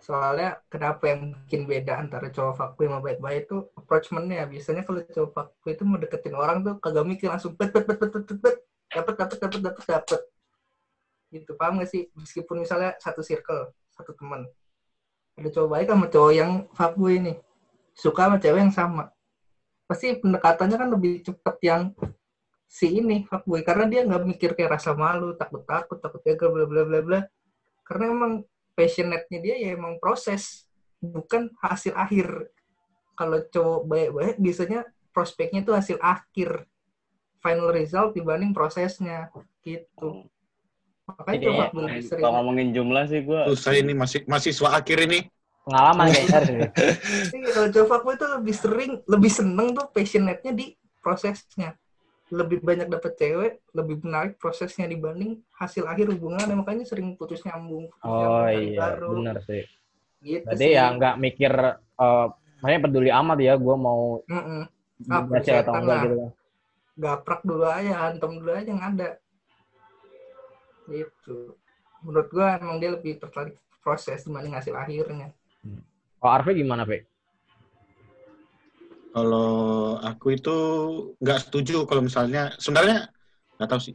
Soalnya kenapa yang bikin beda antara cowok fuckboy sama baik-baik itu approachment-nya. Biasanya kalau cowok fuckboy itu mau deketin orang tuh kagak mikir langsung bet bet bet bet bet bet dapet dapet dapet dapet dapet. Gitu, paham gak sih? Meskipun misalnya satu circle, satu teman. Ada cowok baik sama cowok yang fuckboy nih. Suka sama cewek yang sama. Pasti pendekatannya kan lebih cepet yang si ini fuckboy karena dia nggak mikir kayak rasa malu takut takut takut gagal bla bla bla bla karena emang passionate-nya dia ya emang proses bukan hasil akhir. Kalau cowok baik-baik biasanya prospeknya tuh hasil akhir final result dibanding prosesnya gitu. Makanya Jadi, cowok fuckboy lebih sering. Kalau ngomongin jumlah sih gue Susah ini masih mahasiswa akhir ini. Pengalaman nih. Iya, kalau fuckboy tuh lebih sering lebih seneng tuh passionate-nya di prosesnya lebih banyak dapet cewek lebih menarik prosesnya dibanding hasil akhir hubungan makanya sering putus nyambung putus Oh nyambung, iya, baru. bener sih. gitu Berarti sih. ya nggak mikir, eh makanya peduli amat ya, gue mau Mm-mm. Ah, berhasil atau enggak gitu. gaprak dulu aja hantam dulu aja yang ada gitu menurut gua emang dia lebih tertarik proses dibanding hasil akhirnya Kalau Arfi gimana, Pe? Kalau aku itu nggak setuju kalau misalnya sebenarnya nggak tahu sih.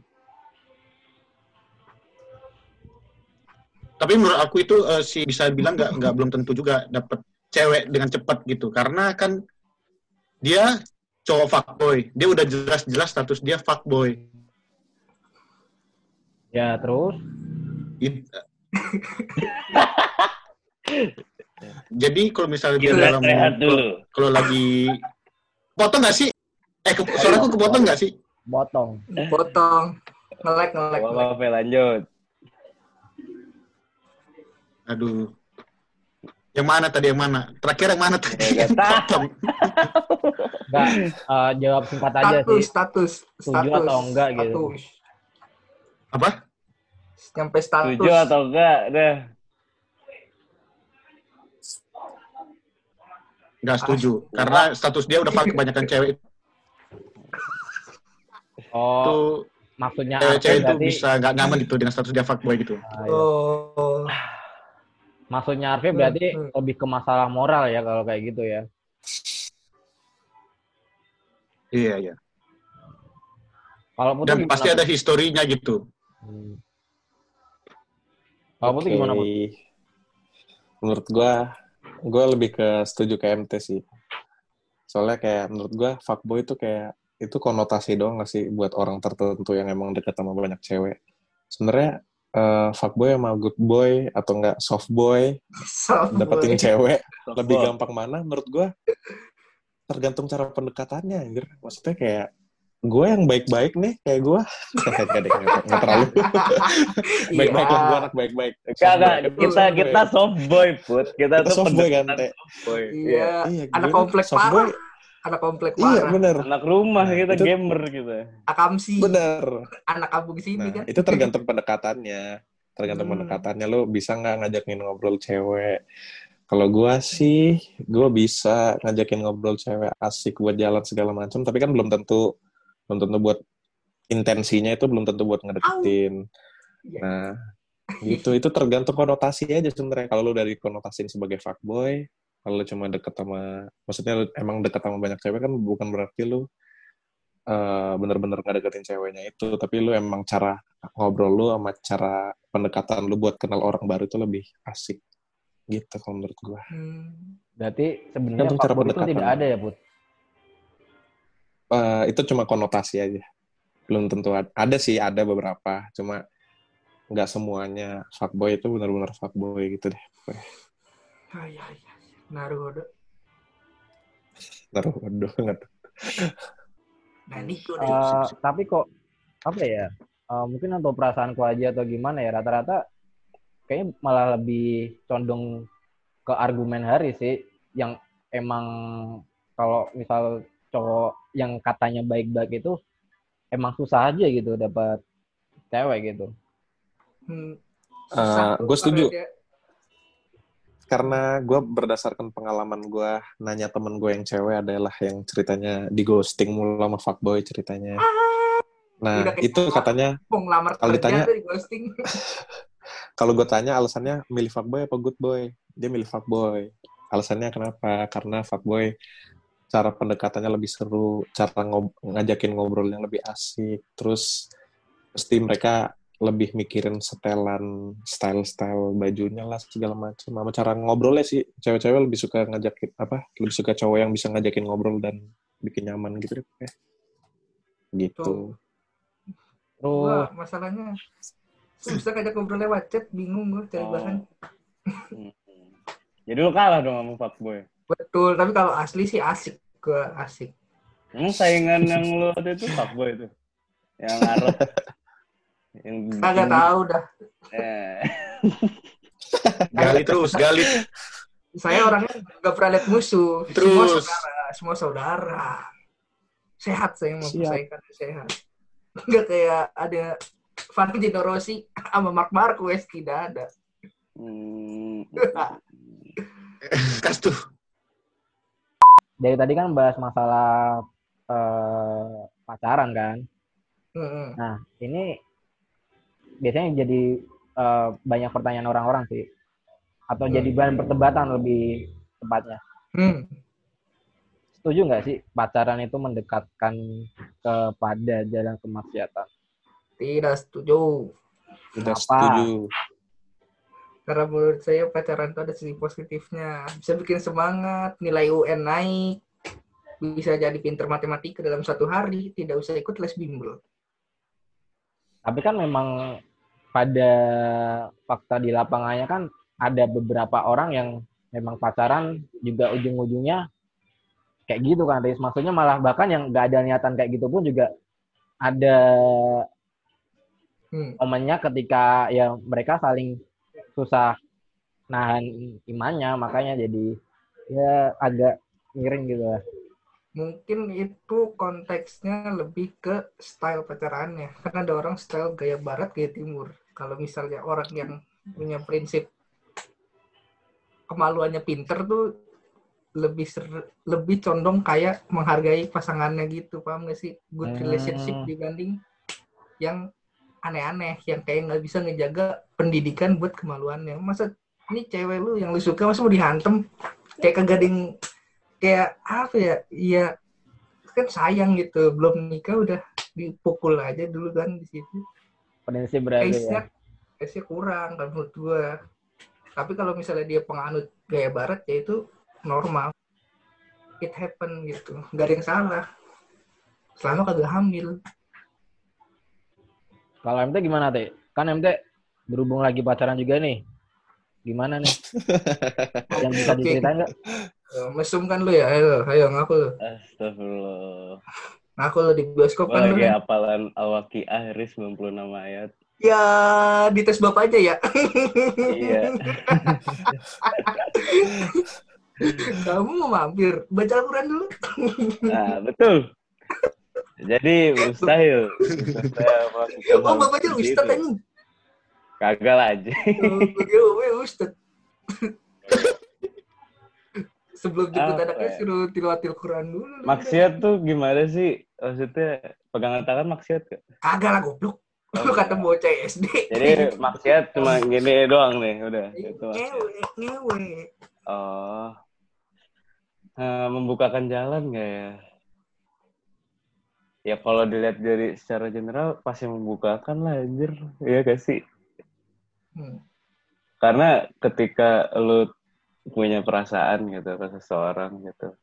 Tapi menurut aku itu eh, sih bisa bilang nggak nggak belum tentu juga dapet cewek dengan cepat gitu karena kan dia cowok fuckboy dia udah jelas-jelas status dia fuckboy Ya, terus? It- jadi kalau misalnya dia dalam kalau lagi potong nggak sih eh ke, suaraku kepotong nggak sih Potong. potong ngelek ngelek Apa lanjut. Aduh. Yang mana tadi yang mana? Terakhir yang mana tadi? Ya. Potong. Enggak, eh, jawab singkat aja status sih. status Setuju status atau enggak gitu? status. Apa? nyampe status Setuju atau enggak? Dah. Nggak setuju. Karena status dia udah pakai kebanyakan cewek itu Oh, maksudnya Arfi cewek-cewek itu berarti, bisa nggak nyaman gitu dengan status dia fuckboy gitu. Ah, iya. oh maksudnya Arfi berarti Hmm, hmm. lebih ke masalah moral ya kalau kayak gitu ya. Iya, iya. Kalau Dan gimana? pasti ada historinya gitu. Hmm. Kalau Putri gimana. Menurut gua, gua lebih ke setuju ke MT sih. Soalnya kayak menurut gua fuckboy itu kayak itu konotasi doang gak sih buat orang tertentu yang emang dekat sama banyak cewek. Sebenarnya eh, fuckboy sama good boy atau enggak soft boy soft dapetin boy. cewek lebih Softball. gampang mana menurut gua tergantung cara pendekatannya anjir. Maksudnya kayak gue yang baik-baik nih kayak gue Gak nggak- terlalu baik-baik lah gue Iya. anak baik-baik. Soft Kita boy. kita soft boy, Put. Kita Kita tuh soft boy kan, soft boy. iya Iya, anak gue komplek soft boy. parah anak komplek Iya parah bener, Anak rumah kita Itu- gamer kita. akamsi bener. anak kampung sini Nah, kan itu tergantung pendekatannya. Tergantung Hmm. pendekatannya lo bisa nggak ngajakin ngobrol cewek. Kalau gua sih, gua bisa ngajakin ngobrol cewek asik buat jalan segala macam, tapi kan belum tentu belum tentu buat intensinya itu belum tentu buat ngedeketin. Iya. Nah, gitu itu tergantung konotasi aja sebenarnya. Kalau lu dari konotasiin sebagai fuckboy, kalau lu cuma deket sama maksudnya lu emang deket sama banyak cewek kan bukan berarti lu eh, bener-bener nggak deketin ceweknya itu, tapi lu emang cara ngobrol lu sama cara pendekatan lu buat kenal orang baru itu lebih asik. Gitu kalau menurut gua. Hmm. Berarti sebenarnya fuckboy itu pendekatan. tidak ada ya, Put? Eh, itu cuma konotasi aja. Belum tentu ada. Ada sih, ada beberapa. Cuma nggak semuanya fuckboy itu benar-benar fuckboy gitu deh. Ah, iya, iya. Naruhodo. Taruh, waduh, nggak. Nah, ini Eh, tapi kok apa ya? eh, mungkin untuk perasaanku aja atau gimana ya rata-rata kayaknya malah lebih condong ke argumen Hari sih yang emang kalau misal cowok yang katanya baik-baik itu emang susah aja gitu dapat cewek gitu. Hmm, Eh, susah tuh gue setuju. dia- karena gue berdasarkan pengalaman gue nanya temen gue yang cewek adalah yang ceritanya di ghosting mulu sama fuckboy ceritanya. Nah Udah kayak itu sama. katanya Kalau ditanya- tuh di ghosting. kalau gue tanya alasannya milih fuckboy apa good boy, dia milih fuckboy. Alasannya kenapa? Karena fuckboy cara pendekatannya lebih seru, cara ngob- ngajakin ngobrol yang lebih asik, terus pasti mereka lebih mikirin setelan style-style bajunya lah segala macam sama cara ngobrolnya sih cewek-cewek lebih suka ngajakin apa lebih suka cowok yang bisa ngajakin ngobrol dan bikin nyaman gitu deh kayak. gitu Terus Wah, masalahnya susah ngajak ngobrol lewat chat, bingung gue cari Oh. bahan. Hmm. Jadi lu kalah dong sama fuckboy. Betul, tapi kalau asli sih asik. Gue asik. Emang saingan yang lu ada itu fuckboy itu? Yang ngarep. yang Kagak tahu dah. Eh. Gali terus, gali. Saya orangnya gak pernah lihat musuh. Semua Terus. saudara, semua saudara. Sehat saya mau kan sehat. Gak kayak ada Valentino Rossi sama Mark Marquez tidak ada. Hmm. Kas tuh. Dari tadi kan bahas masalah eh, pacaran kan. Heeh. Nah, ini biasanya jadi eh, banyak pertanyaan orang-orang sih. Atau jadi bahan perdebatan lebih tepatnya. Hmm. Setuju nggak sih pacaran itu mendekatkan kepada jalan kemaksiatan? Tidak setuju. tidak Kenapa? setuju Karena menurut saya pacaran itu ada sisi positifnya. Bisa bikin semangat, nilai UN naik, bisa jadi pinter matematika dalam satu hari, tidak usah ikut les bimbel. Tapi kan memang pada fakta di lapangannya kan ada beberapa orang yang memang pacaran juga ujung-ujungnya kayak gitu kan, Riz. Maksudnya malah bahkan yang nggak ada niatan kayak gitu pun juga ada Hmm. momennya ketika ya mereka saling susah nahan imannya, makanya jadi ya agak miring gitu lah. Mungkin itu konteksnya lebih ke style pacarannya. Karena ada orang style gaya barat, gaya timur. Kalau misalnya orang yang punya prinsip kemaluannya pinter tuh lebih ser- lebih condong kayak menghargai pasangannya gitu, paham gak sih? Good relationship Hmm. dibanding yang aneh-aneh, yang kayak nggak bisa ngejaga pendidikan buat kemaluannya. Masa ini cewek lu yang lu suka masa mau dihantem? Kayak yang kayak apa ya? Iya kan sayang gitu. Belum nikah udah dipukul aja dulu kan di situ. Prinsip berarti ya. taste-nya kurang kan menurut gua. Tapi kalau misalnya dia penganut gaya barat ya itu normal. It happen gitu. Nggak ada yang salah. Selama kagak hamil Kalau MT gimana, Teh? Kan MT berhubung lagi pacaran juga nih. Gimana nih? Yang bisa diceritain nggak? Eh, mesum kan lu ya ayo ayo ngaku lu Astagfirullah. ngaku lu di bioskop kan lu lagi kan? hafalan Al-Waqi'ah Riz 96 ayat. ya di tes bapak aja ya Iya. kamu mau mampir baca Al-Quran dulu Nah, betul. Jadi mustahil. Melakukan oh bapaknya ustad anjing Kagak lah aja. Oh, gue ustad sebelum jemput anaknya ya? suruh tilawatil Quran dulu Maksiat tuh gimana sih? Maksudnya pegangan tangan maksiat gak? kagak lah goblok lu kata bocah SD Jadi maksiat cuma gini doang nih, udah. Maksiat. ngewe ngewe Oh. Eh, membukakan jalan nggak ya? Ya kalau dilihat dari secara general pasti membukakan lah anjir. Iya gak sih? Hmm. Karena ketika lu punya perasaan gitu ke seseorang gitu.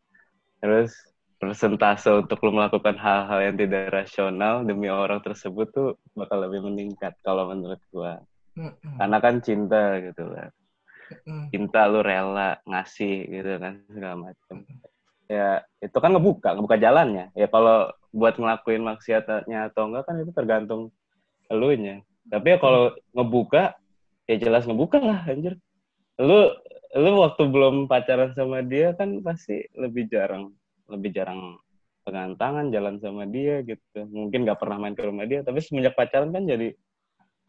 Terus persentase untuk lu melakukan hal-hal yang tidak rasional demi orang tersebut tuh bakal lebih meningkat kalau menurut gua. Hmm, hmm, Karena kan cinta gitu kan. hmm. cinta lu rela ngasih gitu kan segala macam ya itu kan ngebuka ngebuka jalannya ya kalau buat ngelakuin maksiatnya atau enggak kan itu tergantung elunya. Tapi ya kalau ngebuka ya jelas ngebuka lah anjir. Lu lu waktu belum pacaran sama dia kan pasti lebih jarang lebih jarang pegangan tangan jalan sama dia gitu. Mungkin nggak pernah main ke rumah dia tapi semenjak pacaran kan jadi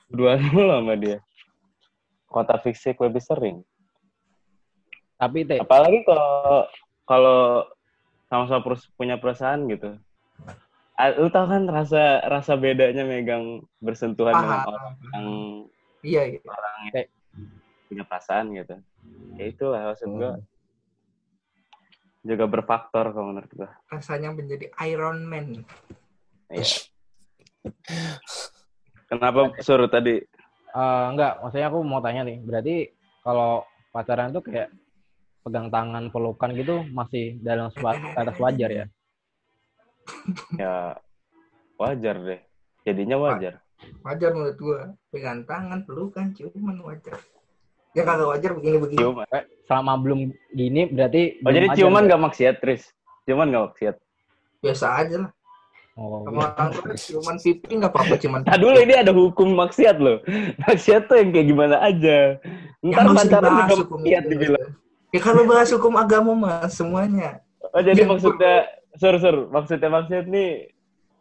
berdua mulu sama dia. Kota fisik lebih sering. Tapi teh. Apalagi kalau kalau sama-sama punya perasaan gitu lu tau kan rasa rasa bedanya megang bersentuhan dengan Paham. orang yang Iya, iya. orang yang punya perasaan gitu ya itulah maksud gua juga berfaktor kalau menurut gua Rasanya menjadi Iron Man. Iya. kenapa suruh tadi eh, enggak, maksudnya aku mau tanya nih. Berarti kalau pacaran tuh kayak pegang tangan, pelukan gitu masih dalam swa- atas wajar ya? Ya wajar deh jadinya wajar Wajar menurut gua. Pegang tangan, pelukan, cuman wajar. Ya kagak wajar begini-begini. ciuman Eh, selama belum gini berarti oh belum jadi ciuman ya? nggak maksiat Tris ciuman nggak maksiat Biasa aja lah. Oh, Sama orang tua cuman pipi nggak apa-apa cuman. Nah dulu ini ada hukum maksiat loh. Maksiat tuh yang kayak gimana aja. Ya, Ntar usah pacaran juga hukum maksiat dibilang. Ya kalau bahas hukum agama mah semuanya. Oh jadi Ya, maksudnya, sur sur, maksudnya maksiat nih,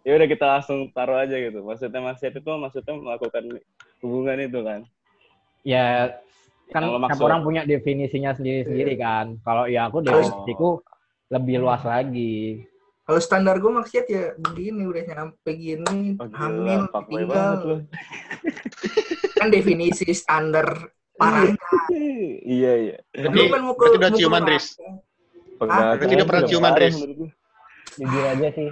ya udah kita langsung taruh aja gitu. Maksudnya maksiat itu maksudnya melakukan hubungan itu kan. Ya kan tiap maksud. orang punya definisinya sendiri-sendiri kan. Kalau ya aku Oh. definisiku lebih luas lagi. Kalau standar gue maksiat ya begini udah nyampe gini Oh, hamil tinggal kan definisi standar parahnya. iya iya. Lu kan mau ke- berarti udah mau ke ciuman. Riz. Tangan dia pernah ciuman, Riz. Jujur aja sih.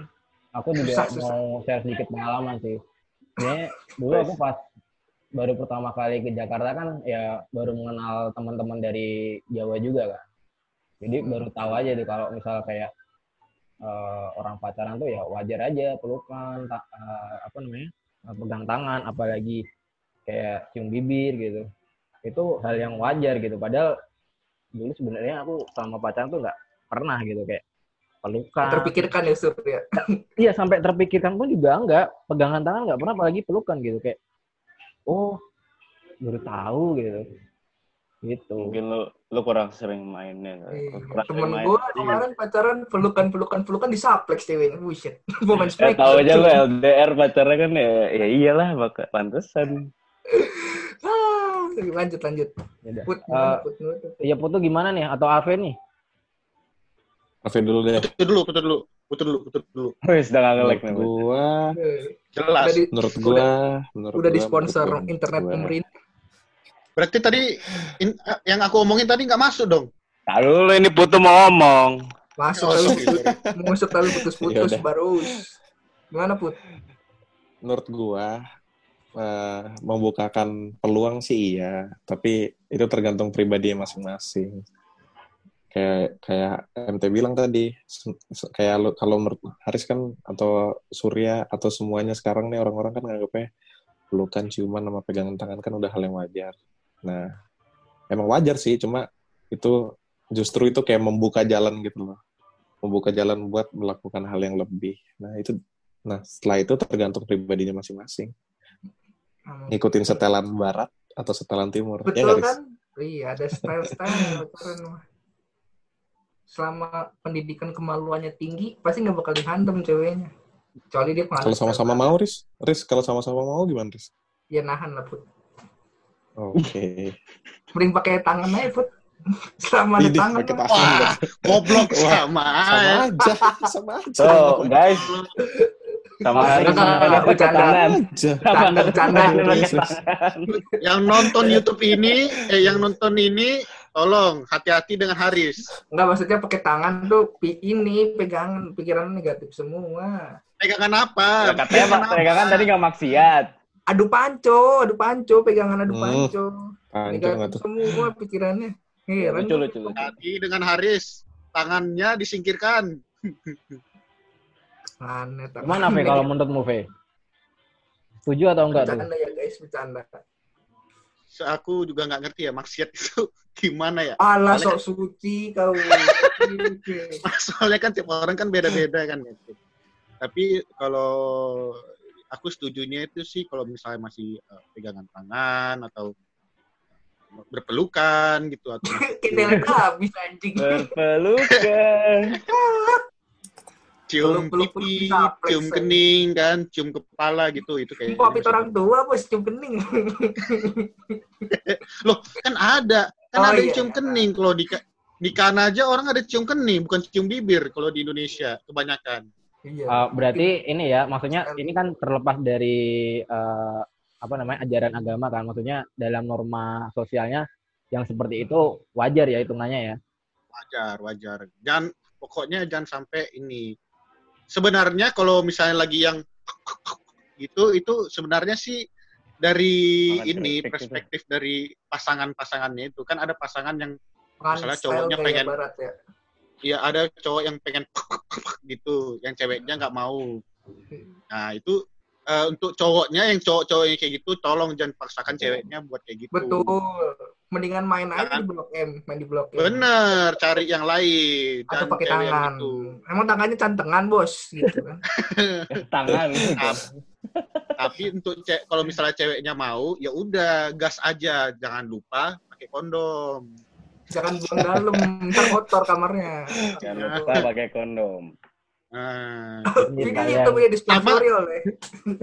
Aku juga Susah, susah. mau share sedikit pengalaman sih. Sebenarnya dulu aku pas baru pertama kali ke Jakarta kan ya baru mengenal teman-teman dari Jawa juga kan. Jadi baru tahu aja tuh kalau misal kayak eh, orang pacaran tuh ya wajar aja pelukan, ta- eh, apa namanya, eh, pegang tangan, apalagi kayak cium bibir gitu. Itu hal yang wajar gitu. Padahal dulu sebenarnya aku sama pacaran tuh nggak pernah gitu kayak pelukan. Terpikirkan ya Surya. Iya sampai terpikirkan pun juga enggak pegangan tangan enggak pernah apalagi pelukan gitu kayak oh baru tahu gitu gitu Mungkin lu lu kurang sering mainnya. kali. Iya. Kurang sering Temen main. gue kemarin pacaran pelukan pelukan pelukan di saplex ceweknya. Buset. Mau main Eh, smack. tahu aja lu LDR pacarnya kan ya, ya iyalah bakal pantesan. Ah, lanjut lanjut. ya. Put, Eh, put, put, put. iya putu gimana nih atau Ave nih Raffi dulu deh. Putar dulu, putar dulu, putar dulu, putar dulu. Wis udah nggak nge-lag Menurut nih. Gua, Eh, Jelas. Udah di, menurut gua, menurut udah gua, di sponsor menurut gua, internet gua- pemerintah. Berarti tadi in- yang aku omongin tadi nggak masuk dong. Nah, dulu ini putu mau ngomong. Masuk Oh, lalu mau masuk lalu putus-putus Yaudah. baru. Gimana put? menurut gua eh, membukakan peluang sih iya, tapi itu tergantung pribadi masing-masing. Kayak kayak MT bilang tadi, kayak lu- kalau menurut Haris kan atau Surya atau semuanya sekarang nih orang-orang kan nganggapnya pelukan, ciuman, sama pegangan tangan kan udah hal yang wajar. Nah, emang wajar sih, cuma itu justru itu kayak membuka jalan gitu loh. Membuka jalan buat melakukan hal yang lebih. Nah, itu Nah, setelah itu tergantung pribadinya masing-masing. Ngikutin setelan barat atau setelan timur. Ya Betul Riz? kan? Iya, ada style-style. Selama pendidikan kemaluannya tinggi, pasti nggak bakal dihantam ceweknya. Kecuali dia pengaruh. Kalau sama-sama mau, Riz? Riz, kalau sama-sama mau gimana, Riz? Ya nahan lah, Put. Oke. Mending pakai tangan aja, Put. Selama Widih, tangan. pakai mah. tangan. Wah, goblok Wah, sama. Sama aja, sama aja. So, guys, sama bercanda. aja. Bercanda, bercanda. Riz. tangan. Yang nonton YouTube ini, eh yang nonton ini, tolong hati-hati dengan Haris. Enggak, maksudnya pakai tangan tuh pi- ini pegangan pikiran negatif semua. Pegangan apa? Ya, katanya Pak, pegangan tadi nggak maksiat. Adu panco, adu panco, pegangan adu Hmm. panco. Negatif tuh? semua pikirannya. Heran. Lucu, lucu, lucu. Hati dengan Haris. Tangannya disingkirkan. Aneh, tak- gimana Ve kalau menurutmu Ve setuju atau enggak tuh Bercanda ya guys, bercanda. Aku juga nggak ngerti ya maksiat itu gimana ya. Alah Soalnya- sok suci kau. Soalnya kan tiap orang kan beda-beda kan. Tapi kalau aku setujunya itu sih kalau misalnya masih eh, pegangan tangan atau berpelukan gitu atau Kita habis anjing. Berpelukan. Cium Peluk-peluk pipi, bisa flex cium kening kan, cium kepala gitu itu kayak Popit orang tua bos cium kening. Loh, kan ada. Kan Oh, ada yang iya. cium kening kalau di di Kana aja orang ada cium kening, bukan cium bibir kalau di Indonesia kebanyakan. Iya. Uh, berarti ini ya, maksudnya ini kan terlepas dari uh, apa namanya ajaran agama kan, maksudnya dalam norma sosialnya yang seperti itu wajar ya hitungannya ya. Wajar, wajar. Jangan pokoknya jangan sampai ini. Sebenarnya kalau misalnya lagi yang gitu itu sebenarnya sih dari Sangat ini respect itu. perspektif dari pasangan-pasangannya itu kan ada pasangan yang Makan misalnya cowoknya pengen- barat ya. ya ada cowok yang pengen gitu, yang ceweknya nggak mau. Nah itu eh, untuk cowoknya yang cowok-cowok yang kayak gitu, tolong jangan paksakan ceweknya buat kayak gitu. Betul. Mendingan main aja Kan? di blok M, main di blok M. Bener, cari yang lain. Atau pakai tangan. gitu. Emang tangannya cantengan bos, gitu kan. Tangan. Tap- Tapi untuk ce- kalau misalnya ceweknya mau, ya udah gas aja, jangan lupa pakai kondom. Jangan buang dalam, ntar kotor kamarnya. Jangan lupa pakai kondom. Nah, itu punya dispensori oleh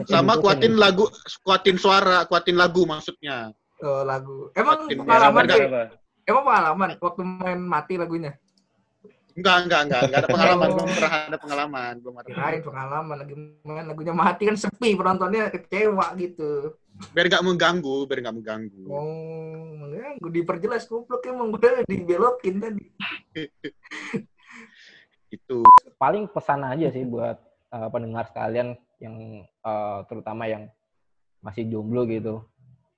sama kuatin lagu, kuatin suara, kuatin lagu maksudnya. Oh, lagu. Emang Makin pengalaman merah sih? Emang pengalaman waktu main mati lagunya? Enggak, enggak, enggak, enggak ada pengalaman, Oh. belum pernah ada pengalaman, belum ada. Kirain pengalaman lagi main lagunya mati kan sepi penontonnya kecewa gitu. Biar nggak mengganggu, biar nggak mengganggu. Oh, ya, gue diperjelas goblok emang gue dibelokin tadi. Itu. Paling pesan aja sih buat uh, pendengar sekalian yang uh, terutama yang masih jomblo gitu.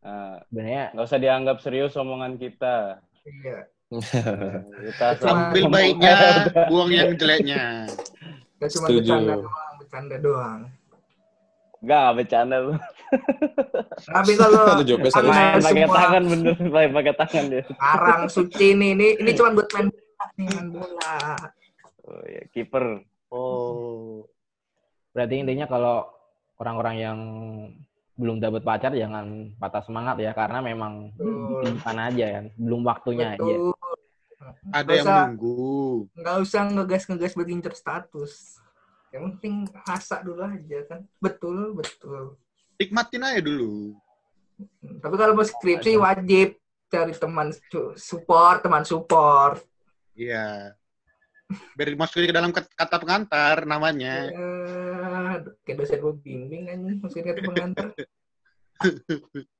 Nah, Sebenarnya nggak usah dianggap serius omongan kita. Iya. Kita Ambil baiknya, buang yang jeleknya. Gak cuma Setuju. bercanda doang, bercanda doang. Enggak, bercanda lu. Tapi kalau Main pakai tangan bener, main pakai tangan dia. Sekarang suci nih, ini ini cuma buat main bola, bola. Oh ya, kiper. Oh. berarti intinya kalau orang-orang yang belum dapat pacar jangan patah semangat ya karena memang bukan aja kan, belum waktunya aja. Betul. Ada Nggak yang nunggu. Nggak usah ngegas-ngegas buat ngincer status. Yang penting rasa dulu aja kan. Betul, betul. Nikmatin aja dulu. Tapi kalau mau skripsi wajib cari teman su- support, teman support. Iya. Biar dimasukin ke dalam kat- kata pengantar namanya. Eh, kayak dosen gue bimbing kan masukin kata pengantar.